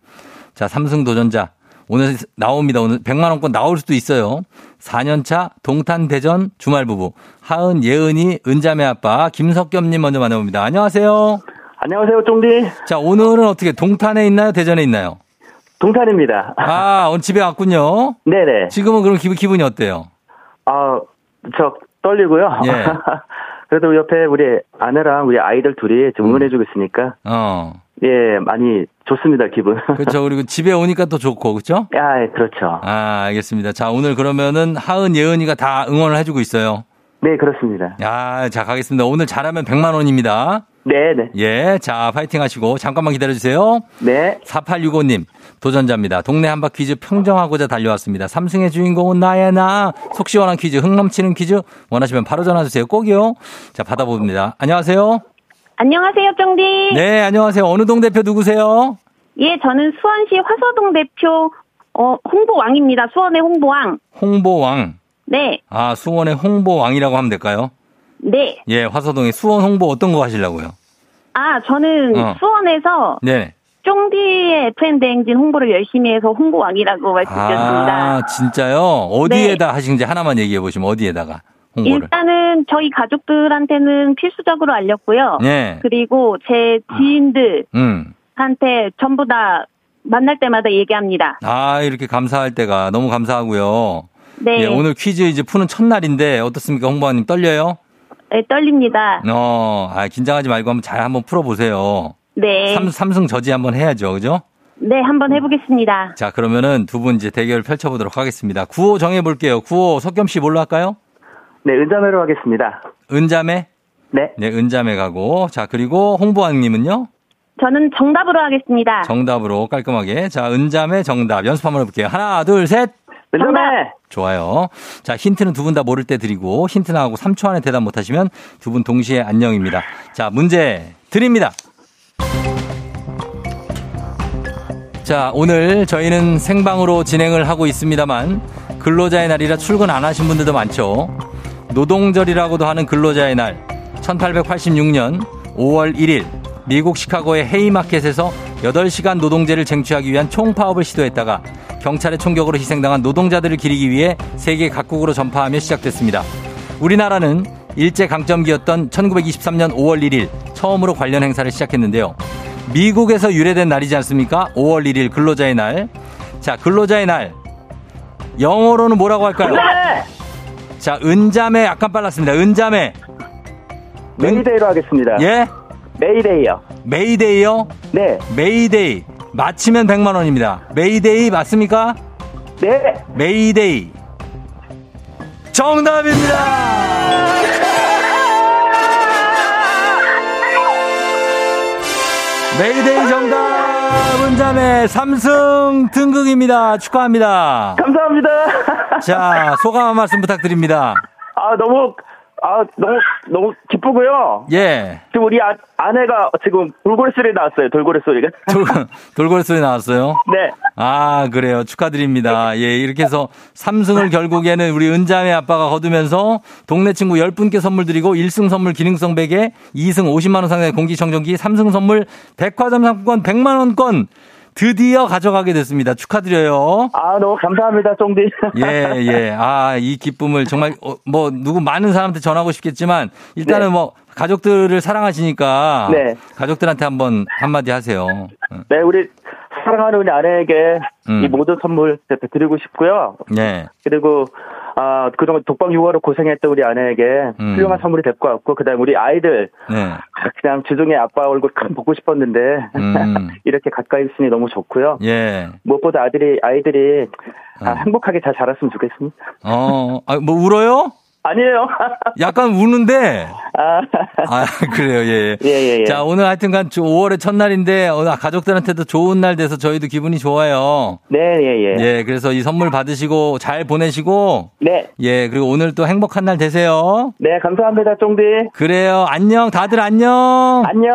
자, 3승 도전자. 오늘 나옵니다. 오늘 100만 원권 나올 수도 있어요. 4년차 동탄 대전 주말 부부 하은 예은이 은자매 아빠 김석겸님 먼저 만나봅니다. 안녕하세요. 안녕하세요, 쫑디. 자 오늘은 어떻게 동탄에 있나요? 대전에 있나요? 동탄입니다. 아 오늘 집에 왔군요. 네네. 지금은 그럼 기분 기분이 어때요? 아, 저 떨리고요. 예. 그래도 옆에 우리 아내랑 우리 아이들 둘이 좀 응원해주고 있으니까 어 예 많이 좋습니다 기분. 그렇죠. 그리고 집에 오니까 또 좋고 그렇죠? 아, 예, 그렇죠. 아 알겠습니다. 자 오늘 그러면은 하은 예은이가 다 응원을 해주고 있어요. 네, 그렇습니다. 야, 자 가겠습니다. 오늘 잘하면 100만 원입니다. 네 네. 예, 자, 파이팅 하시고, 잠깐만 기다려 주세요. 네. 4865님, 도전자입니다. 동네 한바 퀴즈 평정하고자 달려왔습니다. 삼승의 주인공은 나야, 나. 속 시원한 퀴즈, 흥 넘치는 퀴즈, 원하시면 바로 전화 주세요. 꼭이요. 자, 받아봅니다. 안녕하세요. 안녕하세요, 쫑디. 네, 안녕하세요. 어느 동 대표 누구세요? 예, 저는 수원시 화서동 대표 어, 홍보왕입니다. 수원의 홍보왕. 홍보왕. 네, 아, 수원의 홍보왕이라고 하면 될까요? 네. 예, 화서동의 수원 홍보 어떤 거 하시려고요? 아, 저는 어. 수원에서 네. 쫑디의 FM 대행진 홍보를 열심히 해서 홍보왕이라고 말씀드렸습니다. 아, 진짜요? 어디에다 하신지 하나만 얘기해 보시면 어디에다가 홍보를. 일단은 저희 가족들한테는 필수적으로 알렸고요. 네. 그리고 제 지인들한테 음. 전부 다 만날 때마다 얘기합니다. 아, 이렇게 감사할 때가 너무 감사하고요. 네, 예, 오늘 퀴즈 이제 푸는 첫날인데 어떻습니까, 홍보관님 떨려요? 네, 떨립니다. 어, 아, 긴장하지 말고 한번 잘 한번 풀어보세요. 네, 삼, 삼승 저지 한번 해야죠, 그죠? 네, 한번 해보겠습니다. 자, 그러면은 두 분 이제 대결을 펼쳐보도록 하겠습니다. 구호 정해볼게요. 구호 석겸 씨 뭘로 할까요? 네, 은자매로 하겠습니다. 은자매? 네. 네, 은자매 가고. 자, 그리고 홍보관님은요? 저는 정답으로 하겠습니다. 정답으로 깔끔하게. 자, 은자매 정답. 연습 한번 해볼게요. 하나, 둘, 셋. 은자매! 좋아요. 자, 힌트는 두 분 다 모를 때 드리고 힌트 나하고 3초 안에 대답 못하시면 두 분 동시에 안녕입니다. 자, 문제 드립니다. 자, 오늘 저희는 생방으로 진행을 하고 있습니다만 근로자의 날이라 출근 안 하신 분들도 많죠. 노동절이라고도 하는 근로자의 날 1886년 5월 1일 미국 시카고의 헤이마켓에서 8시간 노동제를 쟁취하기 위한 총파업을 시도했다가 경찰의 총격으로 희생당한 노동자들을 기리기 위해 세계 각국으로 전파하며 시작됐습니다. 우리나라는 일제 강점기였던 1923년 5월 1일 처음으로 관련 행사를 시작했는데요. 미국에서 유래된 날이지 않습니까? 5월 1일 근로자의 날. 자, 근로자의 날. 영어로는 뭐라고 할까요? 자, 은자매 약간 빨랐습니다. 은자매. 메이데이로 하겠습니다. 예? 메이데이요. 메이데이요? 네. 메이데이. 맞히면 100만 원입니다. 메이데이 맞습니까? 네. 메이데이. 정답입니다. 메이데이 정답 은자매 3승 등극입니다. 축하합니다. 감사합니다. 자, 소감 한 말씀 부탁드립니다. 아, 너무, 아, 너무, 너무 기쁘고요. 예. 지금 우리 아, 아내가 지금 돌고래 소리 나왔어요. 돌고래 소리가. 돌, 돌고래 소리 나왔어요. 네. 아, 그래요. 축하드립니다. 예, 이렇게 해서 3승을 결국에는 우리 은자매 아빠가 거두면서 동네 친구 10분께 선물 드리고 1승 선물 기능성 베개, 2승 50만원 상당의 공기청정기, 3승 선물 백화점 상품권 100만원권 드디어 가져가게 됐습니다. 축하드려요. 아, 너무 감사합니다, 쫑디. 예, 예. 아, 이 기쁨을 정말, 어, 뭐, 누구 많은 사람한테 전하고 싶겠지만, 일단은 네. 뭐, 가족들을 사랑하시니까, 네. 가족들한테 한번 한마디 하세요. 네, 우리 사랑하는 우리 아내에게 음. 이 모든 선물 드리고 싶고요. 예. 그리고 아, 그동안 독방 육아로 고생했던 우리 아내에게 음. 훌륭한 선물이 될 것 같고, 그 다음 우리 아이들, 네. 아, 그냥 주중에 아빠 얼굴 큰 보고 싶었는데, 음. 이렇게 가까이 있으니 너무 좋고요. 예. 무엇보다 아들이, 아이들이, 아, 어. 행복하게 잘 자랐으면 좋겠습니다. 어, 아, 뭐 울어요? 아니에요. 약간 우는데. 아, 아, 그래요, 예. 예, 예, 예. 자, 오늘 하여튼간 5월의 첫날인데, 오늘 가족들한테도 좋은 날 돼서 저희도 기분이 좋아요. 네, 예, 예. 예, 그래서 이 선물 받으시고 잘 보내시고, 네. 예, 그리고 오늘 또 행복한 날 되세요. 네, 감사합니다, 쫑디. 그래요. 안녕. 다들 안녕. 안녕.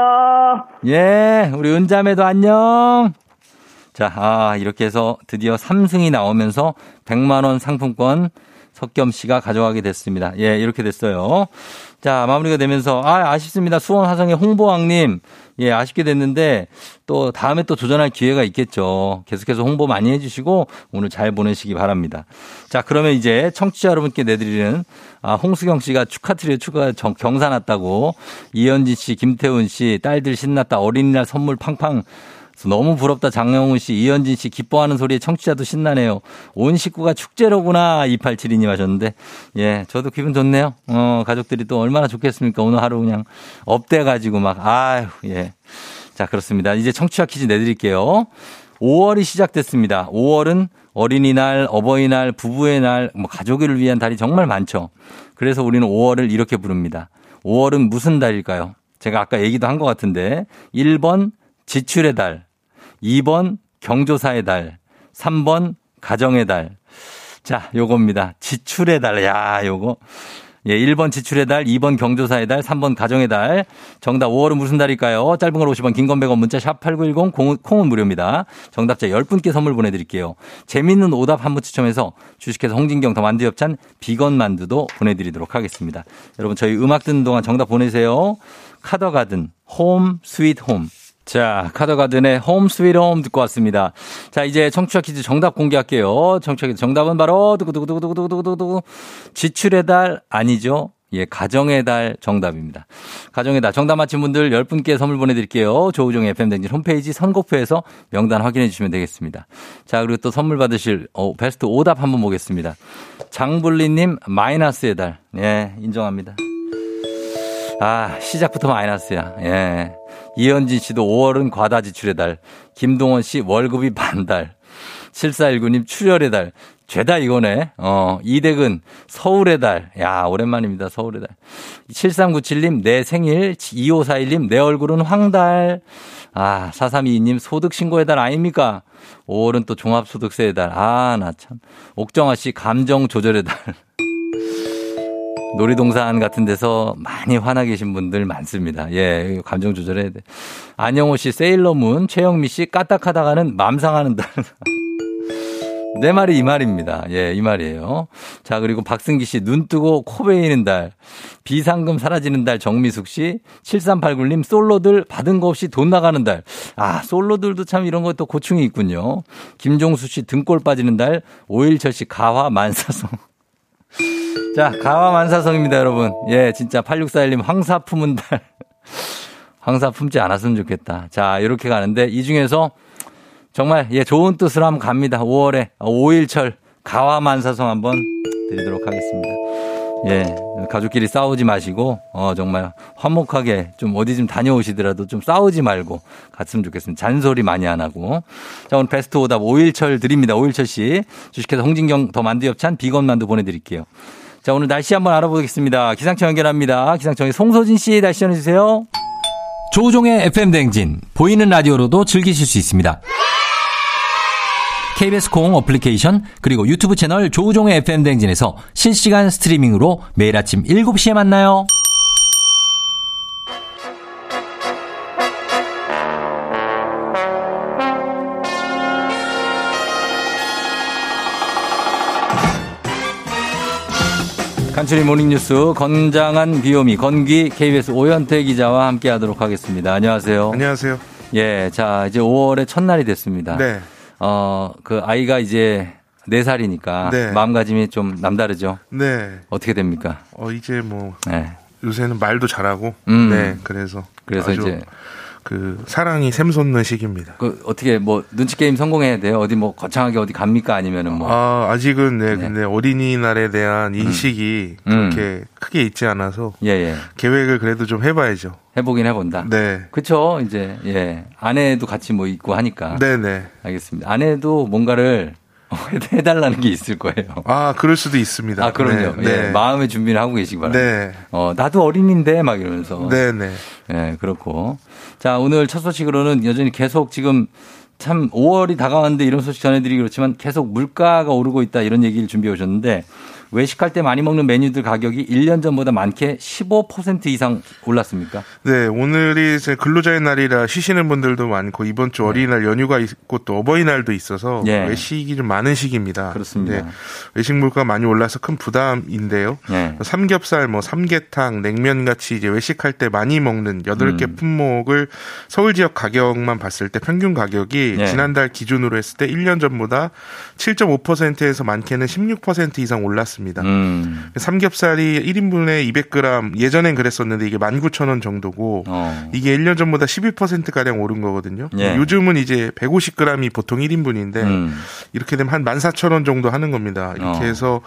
예, 우리 은자매도 안녕. 자, 아, 이렇게 해서 드디어 3승이 나오면서 100만원 상품권 석겸 씨가 가져가게 됐습니다. 예, 이렇게 됐어요. 자, 마무리가 되면서, 아, 아쉽습니다. 수원 화성의 홍보왕님. 예, 아쉽게 됐는데, 또 다음에 또 도전할 기회가 있겠죠. 계속해서 홍보 많이 해주시고, 오늘 잘 보내시기 바랍니다. 자, 그러면 이제 청취자 여러분께 내드리는, 아, 홍수경 씨가 축하 트리에 추가 정- 경사 났다고, 이현진 씨, 김태훈 씨, 딸들 신났다, 어린이날 선물 팡팡, 너무 부럽다 장영훈 씨, 이현진 씨 기뻐하는 소리에 청취자도 신나네요. 온 식구가 축제로구나 2872님 하셨는데 예 저도 기분 좋네요. 어 가족들이 또 얼마나 좋겠습니까 오늘 하루 그냥 up돼 가지고 막 아유 예. 자 그렇습니다. 이제 청취자 퀴즈 내드릴게요. 5월이 시작됐습니다. 5월은 어린이날, 어버이날, 부부의 날, 뭐 가족을 위한 달이 정말 많죠. 그래서 우리는 5월을 이렇게 부릅니다. 5월은 무슨 달일까요? 제가 아까 얘기도 한 것 같은데 1번 지출의 달, 2번 경조사의 달, 3번 가정의 달. 자, 요겁니다. 지출의 달. 야, 요거. 예, 1번 지출의 달, 2번 경조사의 달, 3번 가정의 달. 정답 5월은 무슨 달일까요? 짧은 걸 50원, 긴 건 100원, 문자 샵 8910, 콩, 콩은 무료입니다. 정답자 10분께 선물 보내드릴게요. 재밌는 오답 한 분 추첨해서 주식회사 홍진경 더 만두 엽찬 비건 만두도 보내드리도록 하겠습니다. 여러분 저희 음악 듣는 동안 정답 보내세요. 카더가든, Home, Sweet Home. 자, 카더가든의 Home Sweet Home 듣고 왔습니다. 자, 이제 청취자 퀴즈 정답 공개할게요. 청취자 퀴즈 정답은 바로 두구두구두구두구두구두구 지출의 달 아니죠? 예, 가정의 달 정답입니다. 가정의 달 정답 맞힌 분들 10분께 선물 보내드릴게요. 조우종의 FM댕진 홈페이지 선곡표에서 명단 확인해 주시면 되겠습니다. 자, 그리고 또 선물 받으실 어, 베스트 오답 한번 보겠습니다. 장불리님 마이너스의 달. 예, 인정합니다. 아, 시작부터 마이너스야. 예. 이현진 씨도 5월은 과다 지출의 달. 김동원 씨 월급이 반달. 7419님 출혈의 달. 죄다 이거네. 어, 이대근 서울의 달. 야, 오랜만입니다. 서울의 달. 7397님 내 생일. 2541님 내 얼굴은 황달. 아, 4322님 소득 신고의 달 아닙니까? 5월은 또 종합소득세의 달. 아, 나 참. 옥정아 씨 감정 조절의 달. 놀이동산 같은 데서 많이 화나 계신 분들 많습니다. 예, 감정 조절해야 돼. 안영호 씨 세일러문, 최영미 씨 까딱하다가는 맘상하는 달. 내 말이 이 말입니다. 예, 이 말이에요. 자, 그리고 박승기 씨, 눈 뜨고 코 베이는 달. 비상금 사라지는 달 정미숙 씨. 7389님, 솔로들 받은 거 없이 돈 나가는 달. 아, 솔로들도 참 이런 것도 고충이 있군요. 김종수 씨, 등골 빠지는 달. 오일철 씨, 가화 만사성. 자, 가와 만사성입니다, 여러분. 예, 진짜 8641님 황사 품은 달. 황사 품지 않았으면 좋겠다. 자, 이렇게 가는데 이 중에서 정말 예, 좋은 뜻으로 한번 갑니다. 5월에 5일철 가와 만사성 한번 드리도록 하겠습니다. 예, 가족끼리 싸우지 마시고 어 정말 화목하게 좀 어디 좀 다녀오시더라도 좀 싸우지 말고 갔으면 좋겠습니다. 잔소리 많이 안 하고. 자, 오늘 베스트 오답 5일철 드립니다. 5일철 씨. 주식회사 홍진경 더 만두 엽찬 비건 만두 보내드릴게요. 자, 오늘 날씨 한번 알아보겠습니다. 기상청 연결합니다. 기상청의 송소진 씨 날씨 전해주세요. 조우종의 FM 댕진 보이는 라디오로도 즐기실 수 있습니다. KBS 콩 어플리케이션 그리고 유튜브 채널 조우종의 FM 댕진에서 실시간 스트리밍으로 매일 아침 7시에 만나요. 간추리 모닝뉴스 건장한 비오미 건기 KBS 오현태 기자와 함께하도록 하겠습니다. 안녕하세요. 안녕하세요. 예, 자 이제 5월의 첫날이 됐습니다. 네. 어, 그 아이가 이제 4살이니까 네. 마음가짐이 좀 남다르죠. 네. 어떻게 됩니까? 어, 이제 뭐, 네. 요새는 말도 잘하고, 음. 네, 그래서. 그래서 이제 그 사랑이 샘솟는 시기입니다. 그 어떻게 뭐 눈치 게임 성공해야 돼요? 어디 뭐 거창하게 어디 갑니까? 아니면은 뭐 아, 아직은 네, 근데 어린이날에 대한 인식이 음. 그렇게 크게 있지 않아서 예, 예. 계획을 그래도 좀 해봐야죠. 해보긴 해본다. 네. 그쵸. 이제, 예. 아내도 같이 뭐 있고 하니까. 네네. 알겠습니다. 아내도 뭔가를 해달라는 게 있을 거예요. 아, 그럴 수도 있습니다. 아, 그럼요. 네, 예. 네. 마음의 준비를 하고 계시기 바랍니다. 네. 어, 나도 어린인데 막 이러면서. 네네. 예, 그렇고. 자, 오늘 첫 소식으로는 여전히 계속 지금 참 5월이 다가왔는데 이런 소식 전해드리기 그렇지만 계속 물가가 오르고 있다 이런 얘기를 준비해 오셨는데 외식할 때 많이 먹는 메뉴들 가격이 1년 전보다 많게 15% 이상 올랐습니까? 네, 오늘이 이제 근로자의 날이라 쉬시는 분들도 많고 이번 주 어린이날 연휴가 있고 또 어버이날도 있어서 네. 예. 외식이 좀 많은 시기입니다. 그렇습니다. 네, 외식 물가 많이 올라서 큰 부담인데요. 예. 삼겹살, 뭐 삼계탕, 냉면 같이 이제 외식할 때 많이 먹는 여덟 개 음. 품목을 서울 지역 가격만 봤을 때 평균 가격이 예. 지난달 기준으로 했을 때 1년 전보다 7.5%에서 많게는 16% 이상 올랐습니다. 음. 삼겹살이 1인분에 200g 예전엔 그랬었는데 이게 19,000원 정도고 어. 이게 1년 전보다 12% 가량 오른 거거든요. 예. 요즘은 이제 150g이 보통 1인분인데 음. 이렇게 되면 한 14,000원 정도 하는 겁니다. 이렇게 어. 해서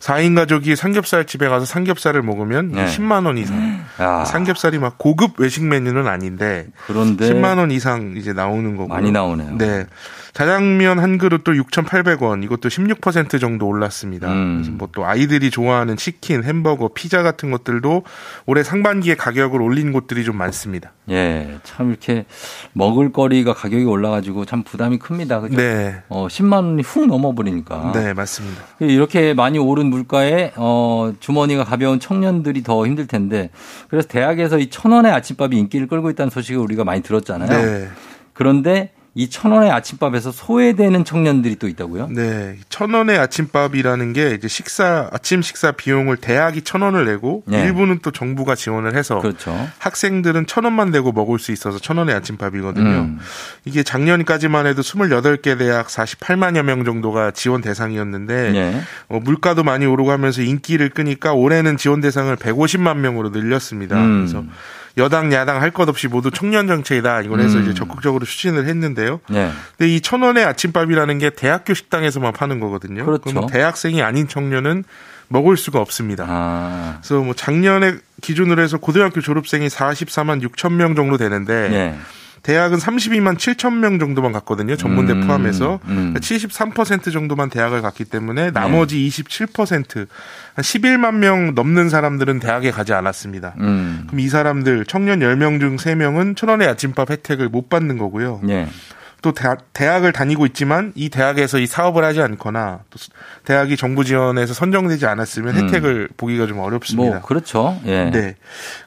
4인 가족이 삼겹살 집에 가서 삼겹살을 먹으면 네. 10만 원 이상. 야. 삼겹살이 막 고급 외식 메뉴는 아닌데 그런데 10만 원 이상 이제 나오는 거고. 많이 나오네요. 네. 자장면 한 그릇도 6,800원. 이것도 16% 정도 올랐습니다. 음. 그래서 뭐또 아이들이 좋아하는 치킨, 햄버거, 피자 같은 것들도 올해 상반기에 가격을 올린 곳들이 좀 많습니다. 예, 참 이렇게 먹을 거리가 가격이 올라 가지고 참 부담이 큽니다. 그죠? 네. 어, 10만 원이 훅 넘어 버리니까. 네, 맞습니다. 이렇게 많이 오른 물가에 어, 주머니가 가벼운 청년들이 더 힘들 텐데 그래서 대학에서 이 천 원의 아침밥이 인기를 끌고 있다는 소식을 우리가 많이 들었잖아요. 네. 그런데 이 천 원의 아침밥에서 소외되는 청년들이 또 있다고요? 네. 천 원의 아침밥이라는 게 이제 식사, 아침 식사 비용을 대학이 천 원을 내고 네. 일부는 또 정부가 지원을 해서 그렇죠. 학생들은 천 원만 내고 먹을 수 있어서 천 원의 아침밥이거든요. 음. 이게 작년까지만 해도 28개 대학 48만여 명 정도가 지원 대상이었는데 예. 어, 물가도 많이 오르고 하면서 인기를 끄니까 올해는 지원 대상을 150만 명으로 늘렸습니다. 음. 그래서 여당 야당 할 것 없이 모두 청년 정책이다 이걸 해서 음. 이제 적극적으로 추진을 했는데요. 예. 근데 이 천 원의 아침밥이라는 게 대학교 식당에서만 파는 거거든요. 그렇죠. 그럼 대학생이 아닌 청년은 먹을 수가 없습니다. 아. 그래서 뭐 작년에 기준으로 해서 고등학교 졸업생이 44만 6천 명 정도 되는데 예. 대학은 32만 7천 명 정도만 갔거든요. 전문대 음, 포함해서 음. 73% 정도만 대학을 갔기 때문에 나머지 27%한 11만 명 넘는 사람들은 대학에 가지 않았습니다. 음. 그럼 이 사람들 청년 10명 중 3명은 천 원의 아침밥 혜택을 못 받는 거고요. 예. 또 대학, 을 다니고 있지만 이 대학에서 이 사업을 하지 않거나 또 대학이 정부 지원에서 선정되지 않았으면 음. 혜택을 보기가 좀 어렵습니다. 뭐 그렇죠. 예. 네.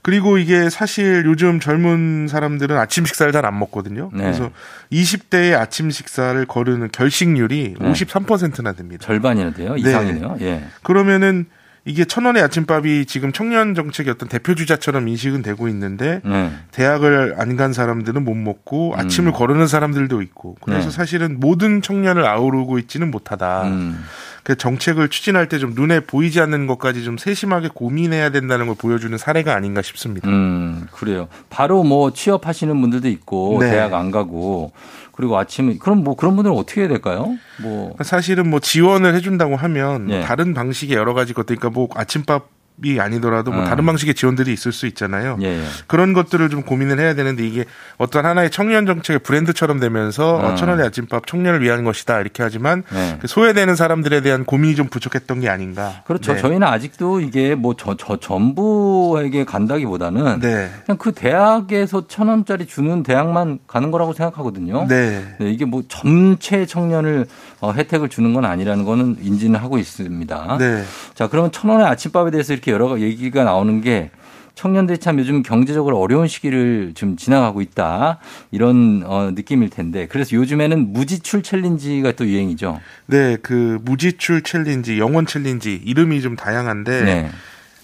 그리고 이게 사실 요즘 젊은 사람들은 아침 식사를 잘 안 먹거든요. 네. 그래서 20대의 아침 식사를 거르는 결식률이 네. 53%나 됩니다. 절반이나 돼요. 네. 이상이네요. 예. 그러면은 이게 천 원의 아침밥이 지금 청년 정책의 어떤 대표 주자처럼 인식은 되고 있는데 네. 대학을 안 간 사람들은 못 먹고 아침을 거르는 사람들도 있고 그래서 음. 네. 사실은 모든 청년을 아우르고 있지는 못하다. 음. 그 정책을 추진할 때 좀 눈에 보이지 않는 것까지 좀 세심하게 고민해야 된다는 걸 보여주는 사례가 아닌가 싶습니다. 음, 그래요. 바로 뭐 취업하시는 분들도 있고 네. 대학 안 가고 그리고 아침에 그럼 뭐 그런 분들은 어떻게 해야 될까요? 뭐 사실은 뭐 지원을 해준다고 하면 뭐 예. 다른 방식의 여러 가지 것들, 그러니까 뭐 아침밥 이 아니더라도 뭐 음. 다른 방식의 지원들이 있을 수 있잖아요. 예, 예. 그런 것들을 좀 고민을 해야 되는데 이게 어떤 하나의 청년 정책의 브랜드처럼 되면서 음. 어, 천원의 아침밥 청년을 위한 것이다 이렇게 하지만 네. 그 소외되는 사람들에 대한 고민이 좀 부족했던 게 아닌가. 그렇죠. 네. 저희는 아직도 이게 뭐 저 저 전부에게 간다기보다는 네. 그냥 그 대학에서 천 원짜리 주는 대학만 가는 거라고 생각하거든요. 네. 네, 이게 뭐 전체 청년을 어, 혜택을 주는 건 아니라는 거는 인지는 하고 있습니다. 네. 자, 그러면 천 원의 아침밥에 대해서 이렇게 여러 가지 얘기가 나오는 게 청년들이 참 요즘 경제적으로 어려운 시기를 좀 지나가고 있다. 이런 어, 느낌일 텐데. 그래서 요즘에는 무지출 challenge가 또 유행이죠. 네, 그 무지출 challenge, 영원 challenge 이름이 좀 다양한데 네.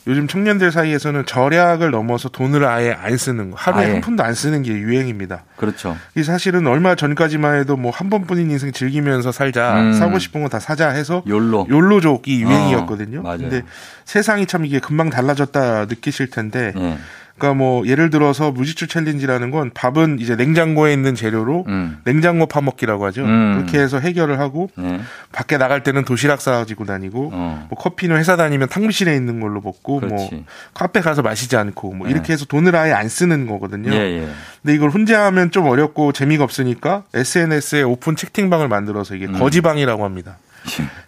요즘 청년들 사이에서는 절약을 넘어서 돈을 아예 안 쓰는 거, 하루에 아예. 한 푼도 안 쓰는 게 유행입니다. 그렇죠. 이 사실은 얼마 전까지만 해도 뭐 한 번뿐인 인생 즐기면서 살자, 음. 사고 싶은 거 다 사자 해서 욜로. 욜로족이 유행이었거든요. 어, 맞아요. 근데 세상이 참 이게 금방 달라졌다 느끼실 텐데 네. 그러니까 뭐 예를 들어서 무지출 challenge라는 건 밥은 이제 냉장고에 있는 재료로 음. 냉장고 파먹기라고 하죠. 음. 그렇게 해서 해결을 하고 네. 밖에 나갈 때는 도시락 싸가지고 다니고 어. 뭐 커피는 회사 다니면 탕비실에 있는 걸로 먹고 뭐 그렇지. 카페 가서 마시지 않고 뭐 네. 이렇게 해서 돈을 아예 안 쓰는 거거든요. 예, 예. 근데 이걸 혼자 하면 좀 어렵고 재미가 없으니까 SNS에 오픈 채팅방을 만들어서 이게 거지방이라고 합니다.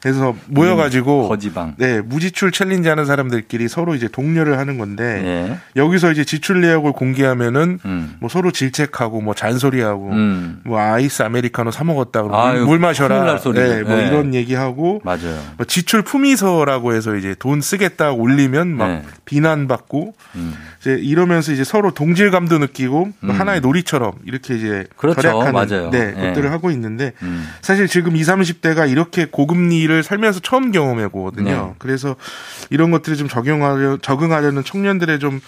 그래서 모여가지고 음. 거지방. 네 무지출 챌린지 하는 사람들끼리 서로 이제 독려를 하는 건데 예. 여기서 이제 지출 내역을 공개하면은 음. 뭐 서로 질책하고 뭐 잔소리하고 음. 뭐 아이스 아메리카노 사 먹었다 그러고 물 마셔라. 네, 뭐 네. 이런 얘기하고 맞아요. 뭐 지출 품의서라고 해서 이제 돈 쓰겠다 올리면 막 네. 비난받고 음. 이제 이러면서 이제 서로 동질감도 느끼고 뭐 하나의 놀이처럼 이렇게 이제 그렇죠. 절약하는 맞아요. 네, 네. 것들을 하고 있는데 음. 사실 지금 20, 30대가 이렇게 고 금리를 살면서 처음 경험해 보거든요. 네. 그래서 이런 것들이 좀 적용하려 적응하려는 청년들의 좀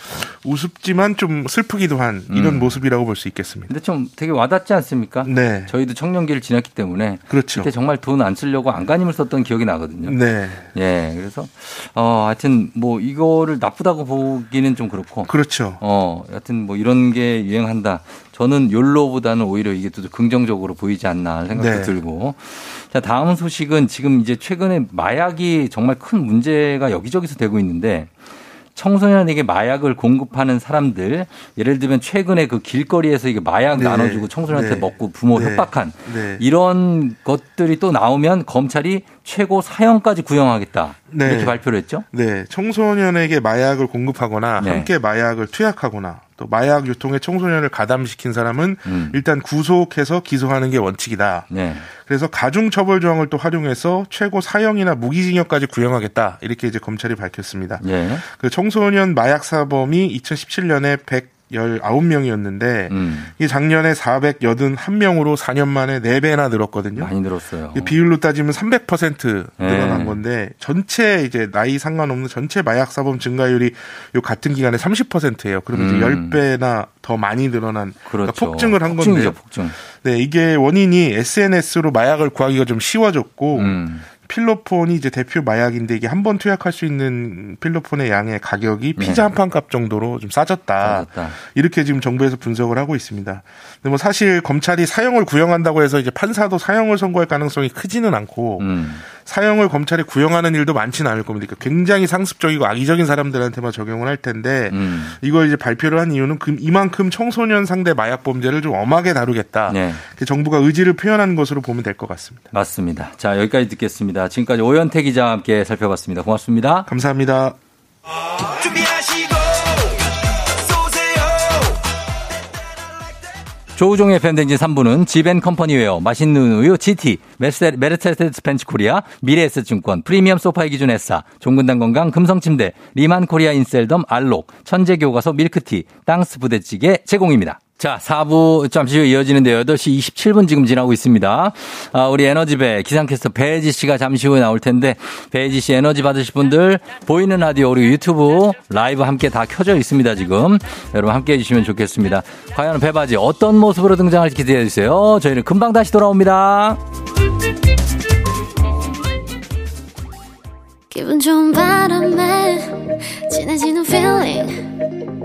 우습지만 좀 슬프기도 한 이런 음. 모습이라고 볼 수 있겠습니다. 근데 좀 되게 와닿지 않습니까? 네. 저희도 청년기를 지났기 때문에 그렇죠. 그때 정말 돈 안 쓰려고 안간힘을 썼던 기억이 나거든요. 네. 예, 그래서 어 하여튼 뭐 이거를 나쁘다고 보기는 좀 그렇고 그렇죠. 어, 여하튼 뭐 이런 게 유행한다. 저는 욜로보다는 오히려 이게 또 긍정적으로 보이지 않나 생각도 네. 들고. 자, 다음 소식은 지금 이제 최근에 마약이 정말 큰 문제가 여기저기서 되고 있는데 청소년에게 마약을 공급하는 사람들 예를 들면 최근에 그 길거리에서 이게 마약 네. 나눠주고 청소년한테 네. 먹고 부모 네. 협박한 네. 이런 것들이 또 나오면 검찰이 최고 사형까지 구형하겠다 네. 이렇게 발표를 했죠. 네, 청소년에게 마약을 공급하거나 네. 함께 마약을 투약하거나 또 마약 유통에 청소년을 가담시킨 사람은 음. 일단 구속해서 기소하는 게 원칙이다. 네. 그래서 가중처벌 조항을 또 활용해서 최고 사형이나 무기징역까지 구형하겠다. 이렇게 이제 검찰이 밝혔습니다. 예. 그 청소년 마약 사범이 2017년에 119명이었는데 음. 이 작년에 481명으로 4년 만에 4배나 늘었거든요. 많이 늘었어요. 이 비율로 따지면 300% 늘어난 네. 건데 전체 이제 나이 상관없는 전체 마약 사범 증가율이 요 같은 기간에 30%예요. 그러면 이제 음. 10배나 더 많이 늘어난 그러니까 그렇죠. 폭증을 한 폭증이죠, 건데. 폭증. 네, 이게 원인이 SNS로 마약을 구하기가 좀 쉬워졌고 음. 필로폰이 이제 대표 마약인데 이게 한 번 투약할 수 있는 필로폰의 양의 가격이 피자 한 판 값 정도로 좀 싸졌다. 네. 싸졌다. 이렇게 지금 정부에서 분석을 하고 있습니다. 근데 뭐 사실 검찰이 사형을 구형한다고 해서 이제 판사도 사형을 선고할 가능성이 크지는 않고 음. 사형을 검찰이 구형하는 일도 많지는 않을 겁니다. 그러니까 굉장히 상습적이고 악의적인 사람들한테만 적용을 할 텐데 음. 이걸 이제 발표를 한 이유는 그- 이만큼 청소년 상대 마약 범죄를 좀 엄하게 다루겠다. 네. 그 정부가 의지를 표현한 것으로 보면 될 것 같습니다. 맞습니다. 자, 여기까지 듣겠습니다. 지금까지 오현태 기자와 함께 살펴봤습니다. 고맙습니다. 감사합니다. 준비하시고 조우종의 FM대행진 3부는 지벤컴퍼니웨어, 맛있는 우유, GT, 메르세- 메르세데스 벤츠 코리아, 미래에셋증권, 프리미엄 소파의 기준 에싸, 종근당 건강, 금성침대, 리만 코리아 인셀덤, 알록, 천재교과서 밀크T, 땅스 부대찌개 제공입니다. 자, 4부 잠시 후에 이어지는데 8시 27분 지금 지나고 있습니다. 아, 우리 에너지배 기상캐스터 배지 씨가 잠시 후에 나올 텐데 배지 씨 에너지 받으실 분들 보이는 라디오 그리고 유튜브 라이브 함께 다 켜져 있습니다, 지금. 여러분 함께 해 주시면 좋겠습니다. 과연 배바지 어떤 모습으로 등장할지 기대해 주세요. 저희는 금방 다시 돌아옵니다. 기분 좋은 바람에 진해지는 feeling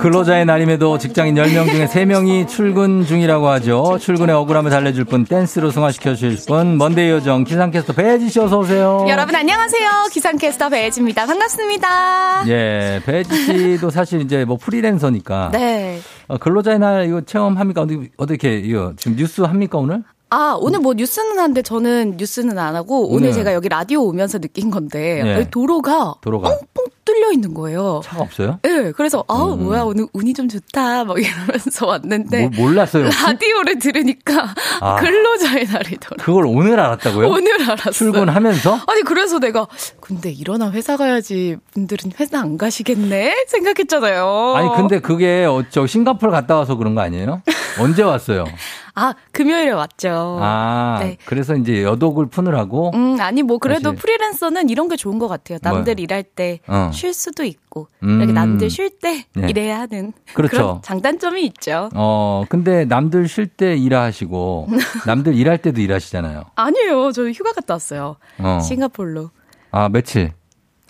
근로자의 날임에도 직장인 10명 중에 3명이 출근 중이라고 하죠. 출근의 억울함을 달래줄 분, 댄스로 승화시켜 주실 분, 먼데이 요정 기상캐스터 배지 씨 어서 오세요. 여러분 안녕하세요. 기상캐스터 배혜지입니다. 반갑습니다. 예, 배지 씨도 사실 이제 뭐 프리랜서니까. 네. 어, 근로자의 날 이거 체험합니까? 어떻게, 이거 지금 뉴스 합니까 오늘? 아, 오늘 뭐 뉴스는 한데 저는 뉴스는 안 하고 오늘 오늘. 제가 여기 라디오 오면서 느낀 건데 예. 여기 도로가 도로가 뻥 뚫려 있는 거예요. 차가 없어요? 네, 그래서 아 음. 뭐야 오늘 운이 좀 좋다 막 이러면서 왔는데 뭐, 몰랐어요. 혹시? 라디오를 들으니까 아. 근로자의 날이더라. 그걸 오늘 알았다고요? 오늘 알았어요. 출근하면서? 아니 그래서 내가 근데 일어나 회사 가야지 분들은 회사 안 가시겠네 생각했잖아요. 아니 근데 그게 어, 저 싱가포르 갔다 와서 그런 거 아니에요? 언제 왔어요? 아 금요일에 왔죠. 아 네. 그래서 이제 여독을 푸느라고 음 아니 뭐 그래도 다시. 프리랜서는 이런 게 좋은 것 같아요. 남들 뭐요? 일할 때쉴 어. 수도 있고 음. 이렇게 남들 쉴때 네. 일해야 하는 그렇죠. 런 장단점이 있죠. 어 근데 남들 쉴 때 일하시고 남들 일할 때도 일하시잖아요. 아니에요. 저 휴가 갔다 왔어요. 어. 싱가폴로 아 며칠?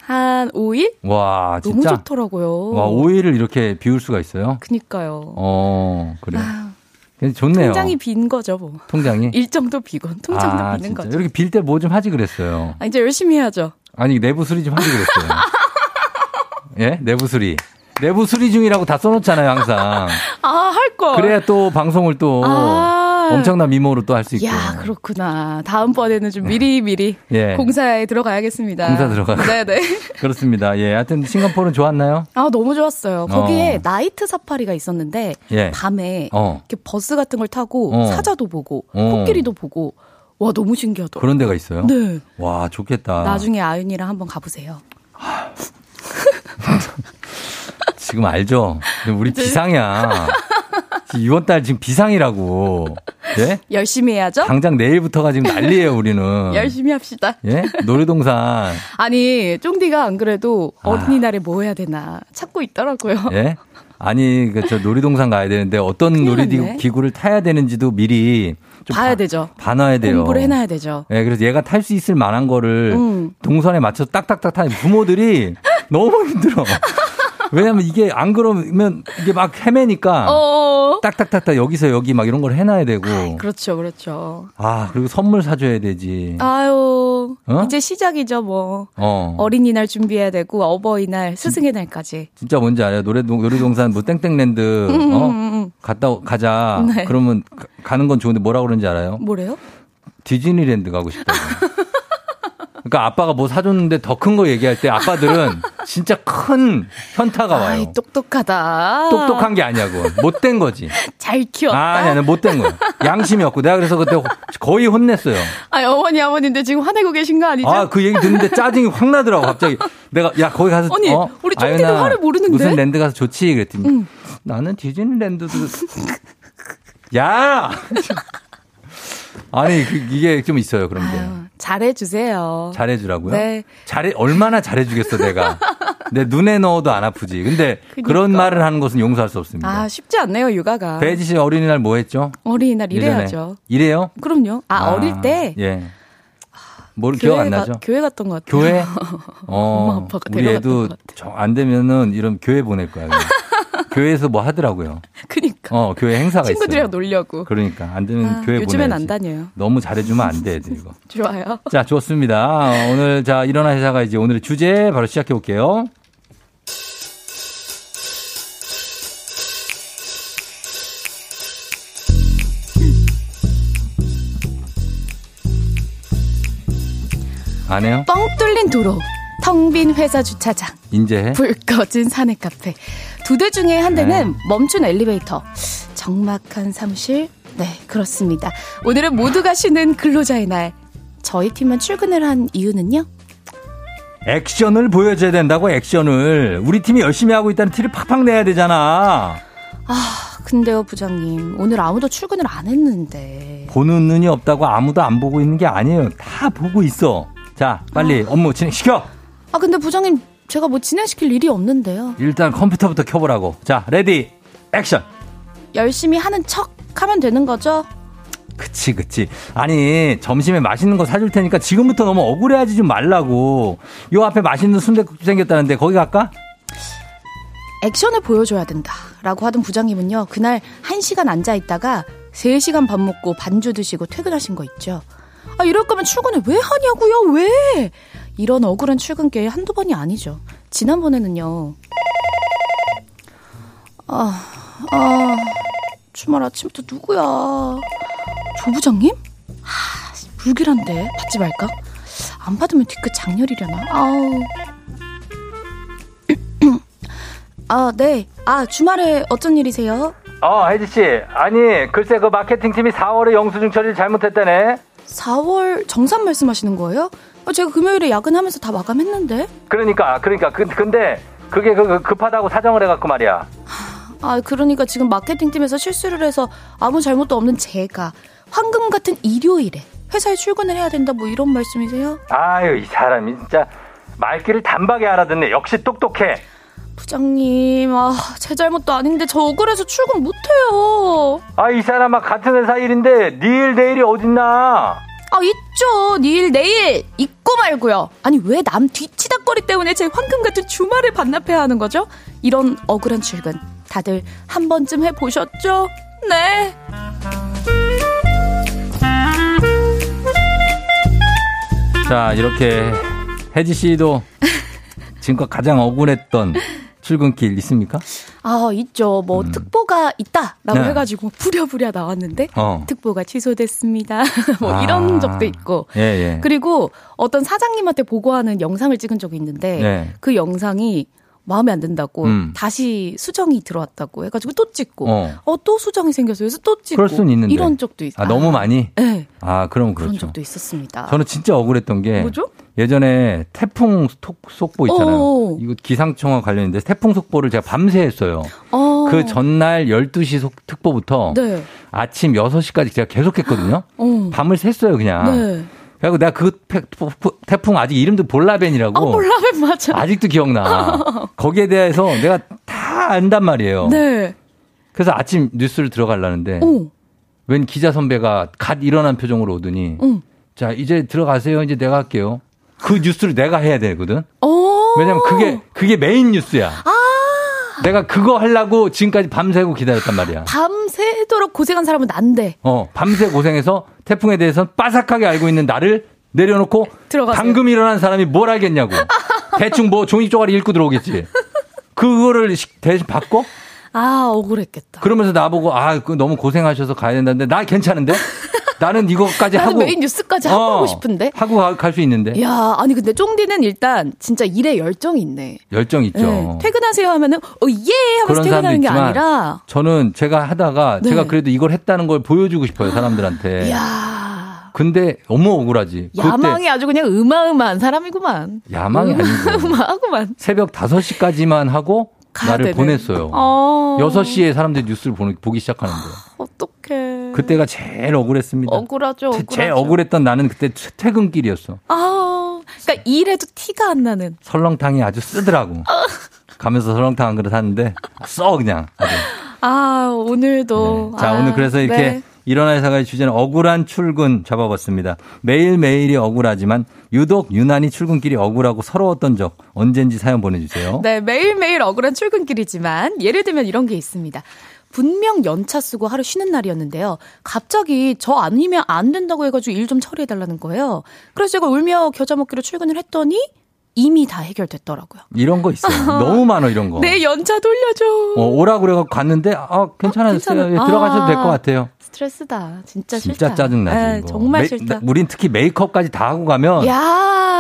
한 5일? 와 너무 진짜. 좋더라고요. 와 5일을 이렇게 비울 수가 있어요? 그니까요. 어 그래. 요 좋네요. 통장이 빈 거죠, 뭐. 통장이? 일정도 비고 통장도 아, 비는 진짜. 거죠. 이렇게 빌 때 뭐 좀 하지 그랬어요. 아, 이제 열심히 해야죠. 아니 내부 수리 좀 하지 그랬어요. 예? 내부 수리. 내부 수리 중이라고 다 써놓잖아요 항상. 아, 할 거. 그래야 또 방송을 또 아. 엄청난 미모로 또 할 수 있고. 야, 그렇구나. 다음번에는 좀 미리 미리 예. 공사에 들어가야겠습니다. 공사 들어가고. 네 네. 그렇습니다. 예. 하여튼 싱가포르는 좋았나요? 아, 너무 좋았어요. 거기에 어. 나이트 사파리가 있었는데 예. 밤에 어. 이렇게 버스 같은 걸 타고 어. 사자도 보고 어. 코끼리도 보고 와 너무 신기하더라고요. 그런 데가 있어요? 네. 와, 좋겠다. 나중에 아윤이랑 한번 가보세요. 지금 알죠? 우리 비상이야. 이번 달 지금 비상이라고. 예? 열심히 해야죠. 당장 내일부터가 지금 난리예요, 우리는. 열심히 합시다. 예? 놀이동산. 아니, 쫑디가 안 그래도 아. 어린이날에 뭐 해야 되나 찾고 있더라고요. 예? 아니, 그, 저 놀이동산 가야 되는데 어떤. 놀이기구를 타야 되는지도 미리 좀 봐야 봐- 되죠. 봐놔야 돼요. 공부를 해놔야 되죠. 예, 그래서 얘가 탈 수 있을 만한 거를 음. 동선에 맞춰서 딱딱딱 타는 부모들이 너무 힘들어. 왜냐면 이게 안 그러면 이게 막 헤매니까 어. 딱딱딱딱 여기서 여기 막 이런 걸 해놔야 되고. 그렇죠, 그렇죠. 아, 그리고 선물 사줘야 되지. 아유, 어? 이제 시작이죠, 뭐. 어. 어린이날 준비해야 되고, 어버이날, 스승의 날까지. 진짜 뭔지 알아요? 노래, 놀이동산 뭐 땡땡랜드, 음, 어? 음, 음. 갔다, 오- 가자. 네. 그러면 가- 가는 건 좋은데 뭐라 그러는지 알아요? 뭐래요? 디즈니랜드 가고 싶다고. 그러니까 아빠가 뭐 사줬는데 더 큰 거 얘기할 때 아빠들은 진짜 큰 현타가 와요. 아이, 똑똑하다. 똑똑한 게 아니야고. 못된 거지. 잘 키웠다. 아, 아니, 아니, 못된 거야. 양심이 없고. 내가 그래서 그때 거의 혼냈어요. 아니, 어머니, 아버님들 지금 화내고 계신 거 아니죠? 아, 그 얘기 듣는데 짜증이 확 나더라고, 갑자기. 내가, 야, 거기 가서. 언니, 어? 우리 아유나, 화를 모르는데? 무슨 랜드 가서 좋지? 그랬더니. 응. 나는 디즈니랜드도. 야! 아니, 그, 이게 좀 있어요, 그런 게. 아유, 잘해주세요. 잘해주라고요? 네. 잘해, 얼마나 잘해주겠어, 내가. 내 눈에 넣어도 안 아프지. 근데 그니까. 그런 말을 하는 것은 용서할 수 없습니다. 아, 쉽지 않네요, 육아가. 배지 씨 어린이날 뭐 했죠? 어린이날. 일해야죠. 이래요? 그럼요. 아, 어릴 때. 예. 뭘 기억 안 가- 나죠? 교회 갔던 것 같아요. 교회? 어, 엄마 아빠가 우리 애도 안 되면은 이런 교회 보낼 거야. 교회에서 뭐 하더라고요. 그니까. 어, 교회 행사가 친구들이랑 있어요. 놀려고. 그러니까 안 되면 아, 교회 요즘엔 보내야지. 안 다녀요. 너무 잘해주면 안 돼, 애들 이거. 좋아요. 자, 좋습니다. 어, 오늘 자 일어나 회사가 이제 오늘의 주제 바로 시작해 볼게요. 안 해요? 뻥 뚫린 도로, 텅 빈 회사 주차장, 인제해? 불 꺼진 사내 카페. 두 대 중에 한 대는 멈춘 엘리베이터. 적막한 사무실. 네, 그렇습니다. 오늘은 모두가 쉬는 근로자의 날. 저희 팀만 출근을 한 이유는요? 액션을 보여줘야 된다고 액션을 우리 팀이 열심히 하고 있다는 티를 팍팍 내야 되잖아. 아, 근데요, 부장님. 오늘 아무도 출근을 안 했는데. 보는 눈이 없다고 아무도 안 보고 있는 게 아니에요. 다 보고 있어. 자, 빨리 업무 진행시켜. 아, 근데 부장님, 제가 뭐 진행시킬 일이 없는데요. 일단 컴퓨터부터 켜보라고. 자, ready, action. 열심히 하는 척 하면 되는 거죠? 그치, 그치. 아니, 점심에 맛있는 거 사줄 테니까 지금부터 너무 억울해하지 좀 말라고. 요 앞에 맛있는 순대국집 생겼다는데 거기 갈까? 액션을 보여줘야 된다. 라고 하던 부장님은요, 그날 1시간 앉아있다가 3시간 밥 먹고 반주 드시고 퇴근하신 거 있죠. 아, 이럴 거면 출근을 왜 하냐고요, 왜? 이런 억울한 출근길 한두 번이 아니죠. 지난번에는요, 아, 아, 주말 아침부터 누구야? 조 부장님? 하, 불길한데 받지 말까? 안 받으면 뒤끝 장렬이려나? 아우. 아, 네. 아, 주말에 어쩐 일이세요? 어, 혜지 씨. 아니, 글쎄 그 마케팅 팀이 4월에 영수증 처리를 잘못했다네. 4월 정산 말씀하시는 거예요? 아, 제가 금요일에 야근하면서 다 마감했는데. 그러니까, 그러니까. 그, 근데 그게 그, 그 급하다고 사정을 해갖고 말이야. 아, 그러니까 지금 마케팅팀에서 실수를 해서 아무 잘못도 없는 제가 황금 같은 일요일에 회사에 출근을 해야 된다 뭐 이런 말씀이세요? 아유, 이 사람이 진짜 말귀를 단박에 알아듣네. 역시 똑똑해. 부장님, 아, 제 잘못도 아닌데 저 억울해서 출근 못해요. 아, 이 사람아 같은 회사 일인데 니일 내일이 어딨나? 아, 있죠. 내일, 내일. 있고 말고요. 아니, 왜 남 뒤치다거리 때문에 제 황금 같은 주말을 반납해야 하는 거죠? 이런 억울한 출근. 다들 한 번쯤 해보셨죠? 네. 자, 이렇게 혜지 씨도 지금껏 가장 억울했던 출근길 있습니까? 아, 있죠. 뭐, 특보가 있다라고 음. 네. 해가지고 부랴부랴 나왔는데, 어. 특보가 취소됐습니다. 뭐, 아. 이런 적도 있고. 예, 예. 그리고 어떤 사장님한테 보고하는 영상을 찍은 적이 있는데, 네. 그 영상이 마음에 안 든다고 음. 다시 수정이 들어왔다고 해가지고 또 찍고, 어. 어, 또 수정이 생겨서 그래서 또 찍고. 그럴 수는 있는데. 이런 적도 있어요. 아, 너무 많이? 네. 아, 그럼 그렇죠. 그런 적도 있었습니다. 저는 진짜 억울했던 게 뭐죠? 예전에 태풍 속- 속보 있잖아요. 어. 이거 기상청과 관련인데 태풍 속보를 제가 밤새 했어요. 어. 그 전날 12시 속 특보부터 네. 아침 6시까지 제가 계속 했거든요. 어. 밤을 샜어요, 그냥. 네. 그리고 내가 그 태- 태풍 아직 이름도 볼라벤이라고. 아, 몰라면 맞아. 아직도 기억나. 거기에 대해서 내가 다 안단 말이에요. 네. 그래서 아침 뉴스를 들어가려는데 오. 웬 기자 선배가 갓 일어난 표정으로 오더니 응. 자 이제 들어가세요. 이제 내가 할게요. 그 뉴스를 내가 해야 되거든. 어. 왜냐면 그게 그게 메인 뉴스야. 내가 그거 하려고 지금까지 밤새고 기다렸단 말이야. 밤새도록 고생한 사람은 난데. 어, 밤새 고생해서 태풍에 대해서 빠삭하게 알고 있는 나를 내려놓고 들어가세요. 방금 일어난 사람이 뭘 알겠냐고. 대충 뭐 종이 쪼가리 읽고 들어오겠지. 그거를 시- 대신 바꿔? 아, 억울했겠다. 그러면서 나보고 아, 그 너무 고생하셔서 가야 된다는데 나 괜찮은데? 나는 이거까지 나는 하고 메인 뉴스까지 하고 어, 싶은데. 하고 갈 수 있는데. 야, 아니 근데 쫑디는 일단 진짜 일에 열정이 있네. 열정 있죠. 네, 퇴근하세요 하면은 어예 하면서 퇴근하는 게 아니라 저는 제가 하다가 네. 제가 그래도 이걸 했다는 걸 보여주고 싶어요 사람들한테. 야 근데 너무 억울하지. 야망이 아주 그냥 어마어마한 사람이구만. 야망이 아니고 어마어마하구만. 새벽 5시까지만 하고 나를 되는. 보냈어요. 어. 6시에 사람들이 뉴스를 보기 시작하는데. 그때가 제일 억울했습니다. 억울하죠. 제- 억울하죠. 제일 억울했던 나는 그때 퇴- 퇴근길이었어. 아, 그러니까 일해도 티가 안 나는. 설렁탕이 아주 쓰더라고. 가면서 설렁탕 한 그릇 하는데 써 그냥. 아주. 아, 오늘도. 자, 아, 오늘 그래서 이렇게 네. 일어나의 사과의 주제는 억울한 출근 잡아봤습니다. 매일매일이 억울하지만 유독 유난히 출근길이 억울하고 서러웠던 적 언젠지 사연 보내주세요. 네, 매일매일 억울한 출근길이지만 예를 들면 이런 게 있습니다. 분명 연차 쓰고 하루 쉬는 날이었는데요. 갑자기 저 아니면 안 된다고 해가지고 일 좀 처리해달라는 거예요. 그래서 제가 울며 겨자 먹기로 출근을 했더니 이미 다 해결됐더라고요. 이런 거 있어요. 너무 많아 이런 거. 내 연차 돌려줘. 어, 오라고 그래갖고 갔는데 아 괜찮아요. 괜찮아. 예, 들어가셔도 될것 아. 같아요. 스트레스다. 진짜 진짜 싫다. 짜증나지. 네, 이거. 정말 메- 싫다. 우린 특히 메이크업까지 다 하고 가면 야.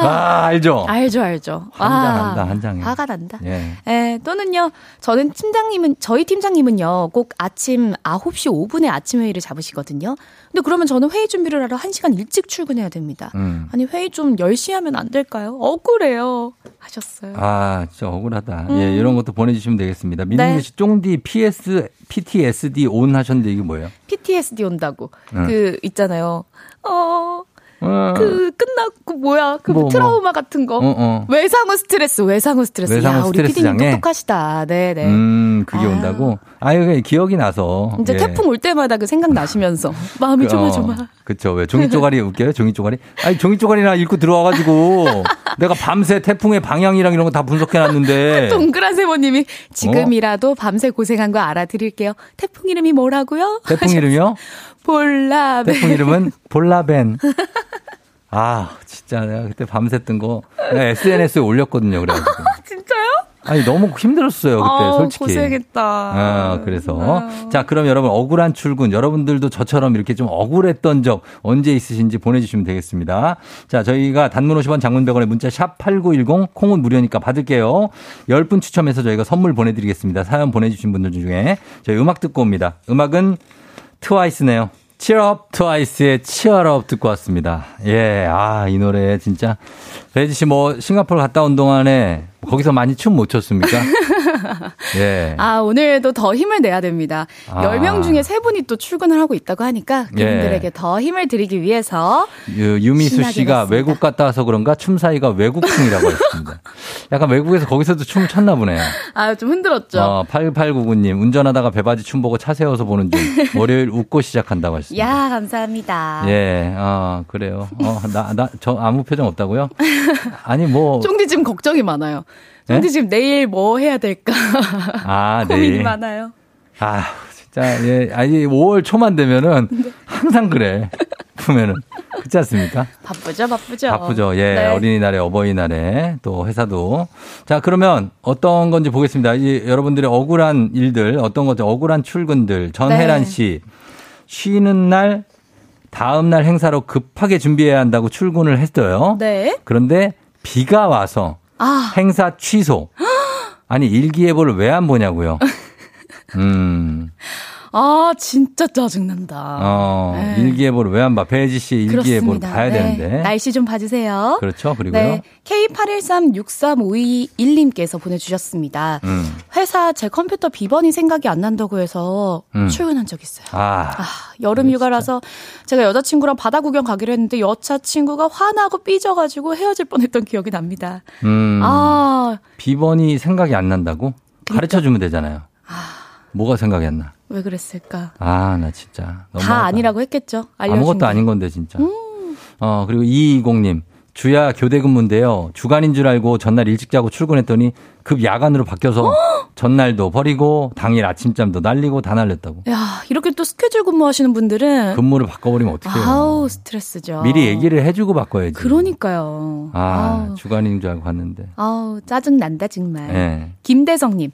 아 알죠. 알죠, 알죠. 한장한다 아, 한장해. 화가 난다. 예. 예, 또는요, 저는 팀장님은, 저희 팀장님은요, 꼭 아침 9시 5분에 아침 회의를 잡으시거든요. 근데 그러면 저는 회의 준비를 하러 1시간 일찍 출근해야 됩니다. 음. 아니, 회의 좀 10시 하면 안 될까요? 억울해요. 하셨어요. 아, 진짜 억울하다. 음. 예, 이런 것도 보내주시면 되겠습니다. 민웅 네. 씨, 쫑디 PS, PTSD 온 하셨는데 이게 뭐예요? PTSD 온다고. 음. 그, 있잖아요. 어, 어, 그, 끝나고, 뭐야, 그 뭐, 뭐. 트라우마 같은 거. 어, 어. 외상후 스트레스, 외상후 스트레스. 외상후 야, 우리 장애? 똑똑하시다. 네네. 음, 그게 아유. 온다고? 아유, 기억이 나서. 이제 예. 태풍 올 때마다 그 생각 나시면서 마음이 그, 조마조마. 어, 그쵸. 왜 종이 쪼가리 웃겨요? 종이 쪼가리? 아니, 종이 쪼가리나 읽고 들어와가지고 내가 밤새 태풍의 방향이랑 이런 거 다 분석해놨는데. 동그란 세모님이 지금이라도 밤새 고생한 거 알아드릴게요. 태풍 이름이 뭐라고요? 태풍 이름이요? 볼라베. 태풍 이름은 볼라벤. 아, 진짜 내가 그때 밤샜던 거 내가 SNS에 올렸거든요. 그래가지고. 진짜요? 아니 너무 힘들었어요 그때 아우, 솔직히. 고생했다. 아, 그래서 자 그럼 여러분 억울한 출근 여러분들도 저처럼 이렇게 좀 억울했던 적 언제 있으신지 보내주시면 되겠습니다. 자 저희가 단문 50원 장문 100원의 문자 샵 #8910 콩은 무료니까 받을게요. 10분 추첨해서 저희가 선물 보내드리겠습니다. 사연 보내주신 분들 중에 저희 음악 듣고 옵니다. 음악은 트와이스네요. 치얼업 트와이스의 치얼업 듣고 왔습니다. 예, 아, 이 노래 진짜. 배지 씨 뭐 싱가포르 갔다 온 동안에 거기서 많이 춤 못 췄습니까? 예. 아, 오늘도 더 힘을 내야 됩니다. 아. 10명 중에 3분이 또 출근을 하고 있다고 하니까 그분들에게 예. 더 힘을 드리기 위해서 유, 유미수 씨가. 외국 갔다 와서 그런가 춤 사이가 외국풍이라고 했습니다. 약간 외국에서 거기서도 춤을 췄나 보네요. 아, 좀 흔들었죠. 어, 8899님, 운전하다가 배바지 춤 보고 차 세워서 보는 중. 월요일 웃고 시작한다고 하셨습니다. 야, 감사합니다. 예, 아, 그래요. 어, 나, 나, 저 아무 표정 없다고요? 아니, 뭐. 쫑디 지금 걱정이 많아요. 쫑디 네? 지금 내일 뭐 해야 될까 아, 고민이 내일. 많아요. 아, 진짜, 예. 아니, 5월 초만 되면은 네. 항상 그래. 보면은. 그렇지 않습니까? 바쁘죠, 바쁘죠. 바쁘죠. 예. 네. 어린이날에 어버이날에 또 회사도. 자, 그러면 어떤 건지 보겠습니다. 이 여러분들의 억울한 일들, 어떤 것들, 억울한 출근들. 전혜란 네. 씨. 쉬는 날, 다음 날 행사로 급하게 준비해야 한다고 출근을 했어요. 네. 그런데 비가 와서 아, 행사 취소. 아니, 일기예보를 왜 안 보냐고요. 음, 아, 진짜 짜증난다. 어, 네. 일기예보를 왜 안 봐? 배지 씨 일기예보를 그렇습니다. 봐야 네. 되는데. 날씨 좀 봐주세요. 그렇죠. 그리고요. 네. K81363521님께서 보내주셨습니다. 음. 회사 제 컴퓨터 비번이 생각이 안 난다고 해서 음. 출근한 적 있어요. 아, 여름 휴가라서 제가 여자친구랑 바다 구경 가기로 했는데 여자친구가 화나고 삐져가지고 헤어질 뻔했던 기억이 납니다. 음. 아, 비번이 생각이 안 난다고? 가르쳐 주면 되잖아요. 뭐가 생각이 안 나? 왜 그랬을까? 아, 나 진짜. 다. 아니라고 했겠죠. 아무것도 게. 아닌 건데, 진짜. 음. 어, 그리고 220님. 주야 교대 근무인데요. 주간인 줄 알고 전날 일찍 자고 출근했더니 급 야간으로 바뀌어서 전날도 버리고 당일 아침잠도 날리고 다 날렸다고. 야, 이렇게 또 스케줄 근무하시는 분들은 근무를 바꿔버리면 어떡해요. 아우 스트레스죠. 미리 얘기를 해주고 바꿔야지. 그러니까요. 아, 아우, 주간인 줄 알고 갔는데. 아우 짜증 난다 정말. 예. 김대성님,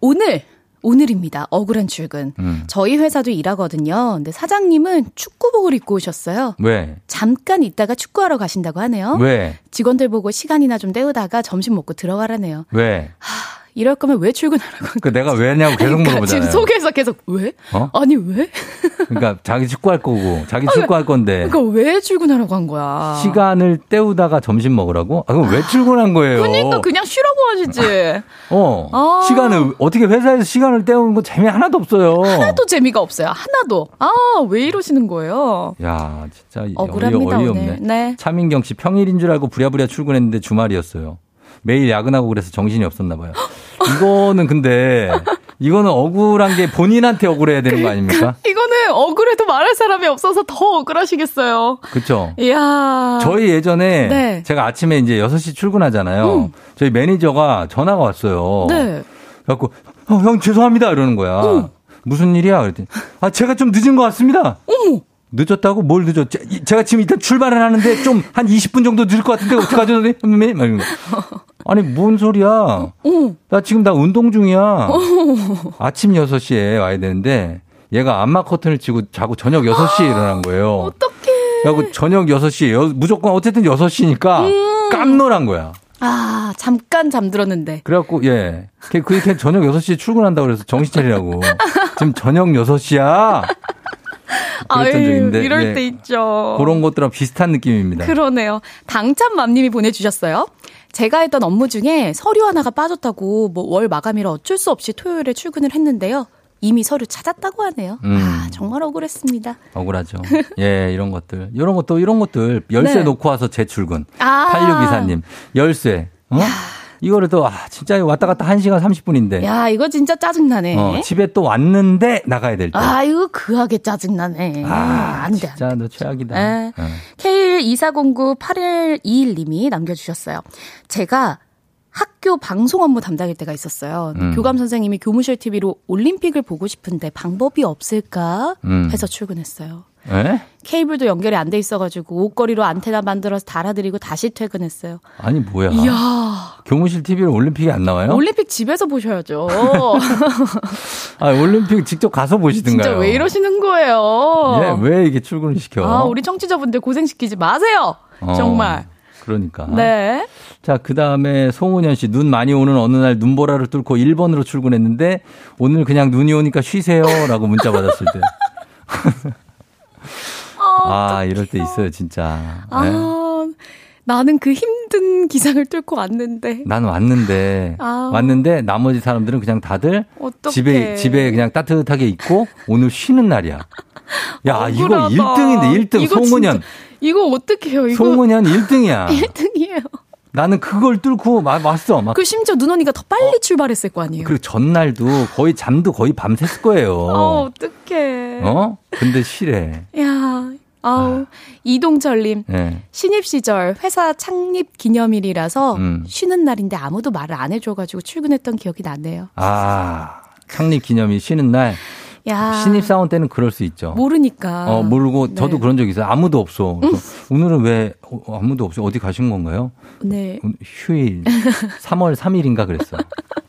오늘 오늘입니다. 억울한 출근. 음. 저희 회사도 일하거든요. 근데 사장님은 축구복을 입고 오셨어요. 왜? 잠깐 있다가 축구하러 가신다고 하네요. 왜? 직원들 보고 시간이나 좀 때우다가 점심 먹고 들어가라네요. 왜? 이럴 거면 왜 출근하라고? 그 내가 왜냐고 계속 그러니까 물어보잖아요. 지금 속에서 계속 왜? 어? 아니 왜? 그러니까 자기 축구할 거고 자기 축구할 건데 그러니까 왜 출근하라고 한 거야? 시간을 때우다가 점심 먹으라고? 아, 그럼 왜 출근한 거예요? 그러니까 그냥 쉬라고 하시지. 어. 아. 시간을 어떻게 회사에서 시간을 때우는 거 재미 하나도 없어요. 하나도 재미가 없어요. 하나도. 아, 왜 이러시는 거예요? 야, 진짜 억울합니다, 어이, 오늘. 어이없네. 네. 차민경 씨 평일인 줄 알고 부랴부랴 출근했는데 주말이었어요. 매일 야근하고 그래서 정신이 없었나 봐요. 이거는 근데 이거는 억울한 게 본인한테 억울해야 되는 거 아닙니까? 이거는 억울해도 말할 사람이 없어서 더 억울하시겠어요. 그렇죠? 이야. 저희 예전에 네. 제가 아침에 이제 6시 출근하잖아요. 저희 매니저가 전화가 왔어요. 네. 그래갖고, 어, 형 죄송합니다. 이러는 거야. 무슨 일이야? 그랬더니, 아, 제가 좀 늦은 것 같습니다. 어머. 늦었다고? 뭘 늦었? 제가 지금 일단 출발을 하는데 좀 한 20분 정도 늦을 것 같은데 어떡하죠, 선생님? 막 이런 거. 아니, 뭔 소리야? 어머. 나 지금 나 운동 중이야. 아침 6시에 와야 되는데 얘가 안마 커튼을 치고 자고 저녁 6시에 일어난 거예요. 어떡해. 그래갖고 저녁 6시에 여- 무조건 어쨌든 6시니까 음. 깜놀한 거야. 아, 잠깐 잠들었는데. 그래갖고 예. 걔 그렇게 저녁 6시에 출근한다고 그래서 정신 차리라고. 지금 저녁 6시야. 그랬던 적이 있는데, 이럴 예. 때 있죠. 그런 것들랑 비슷한 느낌입니다. 그러네요. 당찬맘님이 보내주셨어요. 제가 했던 업무 중에 서류 하나가 빠졌다고 뭐 월 마감이라 어쩔 수 없이 토요일에 출근을 했는데요. 이미 서류 찾았다고 하네요. 음. 아, 정말 억울했습니다. 억울하죠. 예, 이런 것들. 이런 것도, 이런 것들. 열쇠 네. 놓고 와서 재출근. 아. 8624님. 열쇠. 어? 이거를 또, 아, 진짜 왔다 갔다 1시간 30분인데. 야, 이거 진짜 짜증나네. 어, 집에 또 왔는데 나가야 될 때. 아, 이거 그하게 짜증나네. 아, 안 돼. 진짜 너 최악이다. 네. 어. K124098121님이 남겨주셨어요. 제가 학교 방송 업무 담당일 때가 있었어요. 음. 교감 선생님이 교무실 TV로 올림픽을 보고 싶은데 방법이 없을까 음. 해서 출근했어요. 예? 케이블도 연결이 안 돼 있어가지고 옷걸이로 안테나 만들어서 달아드리고 다시 퇴근했어요. 아니 뭐야? 이야. 교무실 TV를 올림픽이 안 나와요? 올림픽 집에서 보셔야죠. 아, 올림픽 직접 가서 보시든가요. 진짜 왜 이러시는 거예요? 예, 왜 이게 출근을 시켜? 아, 우리 청취자분들 고생 시키지 마세요. 어, 정말. 그러니까. 네. 자, 그 다음에 송은현 씨, 눈 많이 오는 어느 날 눈보라를 뚫고 1번으로 출근했는데, 오늘 그냥 눈이 오니까 쉬세요. 라고 문자 받았을 때. 아, 이럴 때 있어요, 진짜. 네. 아, 나는 그 힘든 기상을 뚫고 왔는데. 난 왔는데, 아. 왔는데, 나머지 사람들은 그냥 다들 어떡해. 집에, 집에 그냥 따뜻하게 있고, 오늘 쉬는 날이야. 야, 이거 억울하다. 1등인데, 1등. 이거 송은현. 진짜- 이거 어떡해요, 이거. 송은현 1등이야. 1등이에요. 나는 그걸 뚫고 막 왔어. 막. 그 심지어 눈 오니까 더 빨리 출발했을 거 아니에요. 그리고 전날도 거의 잠도 거의 밤샜을 거예요. 어, 어떡해. 어? 근데 쉬래. 야, 아우, 이동철님. 예. 신입 시절 회사 창립 기념일이라서 음. 쉬는 날인데 아무도 말을 안 해줘가지고 출근했던 기억이 나네요. 아, 창립 기념일 쉬는 날. 야. 신입사원 때는 그럴 수 있죠. 모르니까. 어, 모르고 저도 네. 그런 적 있어요. 아무도 없어. 그래서 오늘은 왜 어, 아무도 없어? 어디 가신 건가요? 네. 휴일 3월 3일인가 그랬어.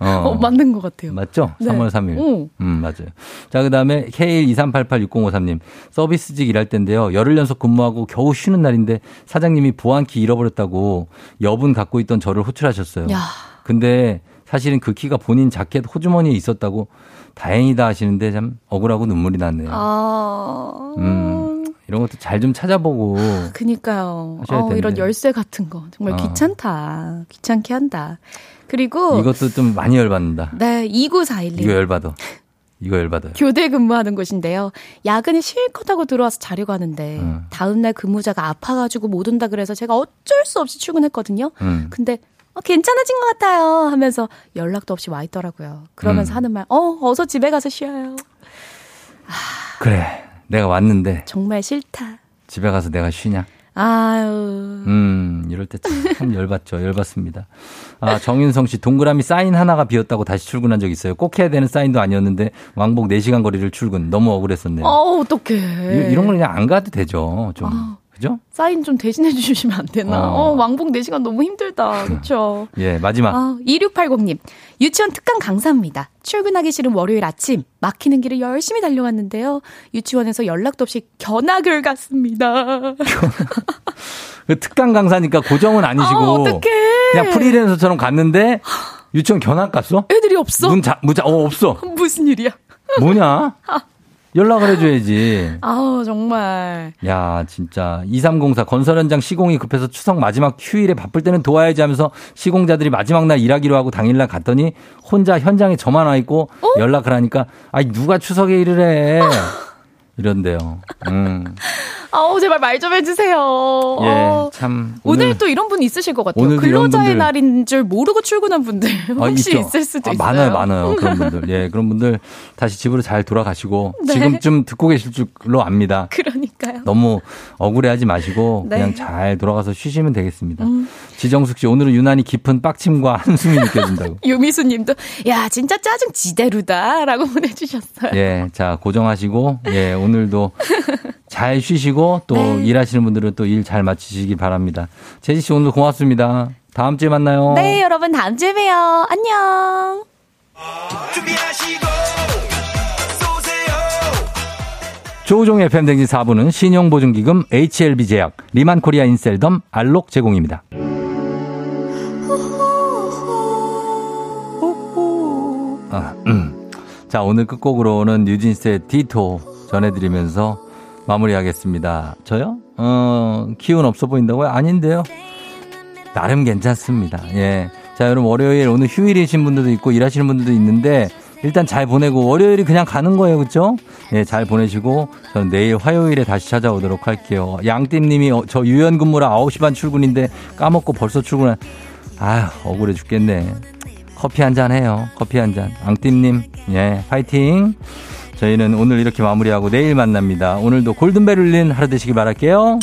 어. 어, 맞는 것 같아요. 맞죠? 네. 3월 3일. 오. 음, 맞아요. 자, 그 다음에 K123886053님. 서비스직 일할 때인데요. 열흘 연속 근무하고 겨우 쉬는 날인데 사장님이 보안키 잃어버렸다고 여분 갖고 있던 저를 호출하셨어요. 야. 근데 사실은 그 키가 본인 자켓 호주머니에 있었다고 다행이다 하시는데 참 억울하고 눈물이 났네요. 아. 음, 이런 것도 잘 좀 찾아보고. 그니까요. 하셔야 어, 이런. 열쇠 같은 거. 정말 어. 귀찮다. 귀찮게 한다. 그리고. 이것도 좀 많이 열받는다. 네, 2941님. 이거 열받아. 이거 열받아요. 교대 근무하는 곳인데요. 야근을 실컷 하고 들어와서 자려고 하는데 음. 다음날 근무자가 아파가지고 못 온다 그래서 제가 어쩔 수 없이 출근했거든요. 음. 근데 어, 괜찮아진 것 같아요 하면서 연락도 없이 와 있더라고요. 그러면서 음. 하는 말, 어 어서 집에 가서 쉬어요. 그래. 내가 왔는데 정말 싫다. 집에 가서 내가 쉬냐? 아유. 음, 이럴 때 참 열받죠. 열받습니다. 아, 정윤성 씨, 동그라미 사인 하나가 비었다고 다시 출근한 적 있어요. 꼭 해야 되는 사인도 아니었는데, 왕복 4시간 거리를 출근. 너무 억울했었네요. 어 어떡해. 이, 런건 그냥 안 가도 되죠. 좀. 아. 그죠? 사인 좀 대신해 주시면 안 되나? 어. 어, 왕복 4시간 너무 힘들다. 그렇죠. 예, 마지막. 아, 2680님. 유치원 특강 강사입니다. 출근하기 싫은 월요일 아침 막히는 길을 열심히 달려왔는데요. 유치원에서 연락도 없이 견학을 갔습니다. 그 특강 강사니까 고정은 아니시고. 아, 어떡해. 그냥 프리랜서처럼 갔는데, 유치원 견학 갔어? 애들이 없어. 문 자, 문자, 어, 없어. 무슨 일이야? 뭐냐? 연락을 해줘야지. 아우, 정말. 야, 진짜. 2304 건설 현장 시공이 급해서 추석 마지막 휴일에 바쁠 때는 도와야지 하면서 시공자들이 마지막 날 일하기로 하고 당일날 갔더니 혼자 현장에 저만 와 있고 어? 연락을 하니까 아니 누가 추석에 일을 해. 이런데요. 음. 아우, 제발 말 좀 해주세요. 예, 어, 참. 오늘, 또 이런 분 있으실 것 같아요. 근로자의 분들- 날인 줄 모르고 출근한 분들 아, 혹시 있죠. 있을 수도 아, 있어요. 많아요, 많아요. 그런 분들. 예, 그런 분들 다시 집으로 잘 돌아가시고 네. 지금쯤 듣고 계실 줄로 압니다. 그러니까요. 너무 억울해하지 마시고 네. 그냥 잘 돌아가서 쉬시면 되겠습니다. 음. 지정숙 씨 오늘은 유난히 깊은 빡침과 한숨이 느껴진다고. 유미수 님도, 야, 진짜 짜증 지대로다. 라고 보내주셨어요. 예, 자 고정하시고 예 오늘도 잘 쉬시고 또 네. 일하시는 분들은 또 일 잘 마치시기 바랍니다. 재지 씨 오늘 고맙습니다. 다음 주에 만나요. 네, 여러분, 다음 주에 봬요. 안녕. 준비하시고 쏘세요 조우종의 FM대행진 4부는 신용보증기금 HLB제약, 리만코리아 인셀덤, 알록 제공입니다. 아, 음. 자, 오늘 끝곡으로는 뉴진스의 디토 전해드리면서 마무리하겠습니다. 저요? 어, 기운 없어 보인다고요? 아닌데요. 나름 괜찮습니다. 예. 자, 여러분 월요일 오늘 휴일이신 분들도 있고 일하시는 분들도 있는데 일단 잘 보내고 월요일이 그냥 가는 거예요. 그렇죠? 예, 잘 보내시고 저는 내일 화요일에 다시 찾아오도록 할게요. 양띠 님이 어, 저 유연 근무라 9시 반 출근인데 까먹고 벌써 출근한 아휴, 억울해 죽겠네. 커피 한 잔 해요. 커피 한 잔. 앙띠님, 예, 파이팅. 저희는 오늘 이렇게 마무리하고 내일 만납니다. 오늘도 골든벨 울린 하루 되시길 바랄게요.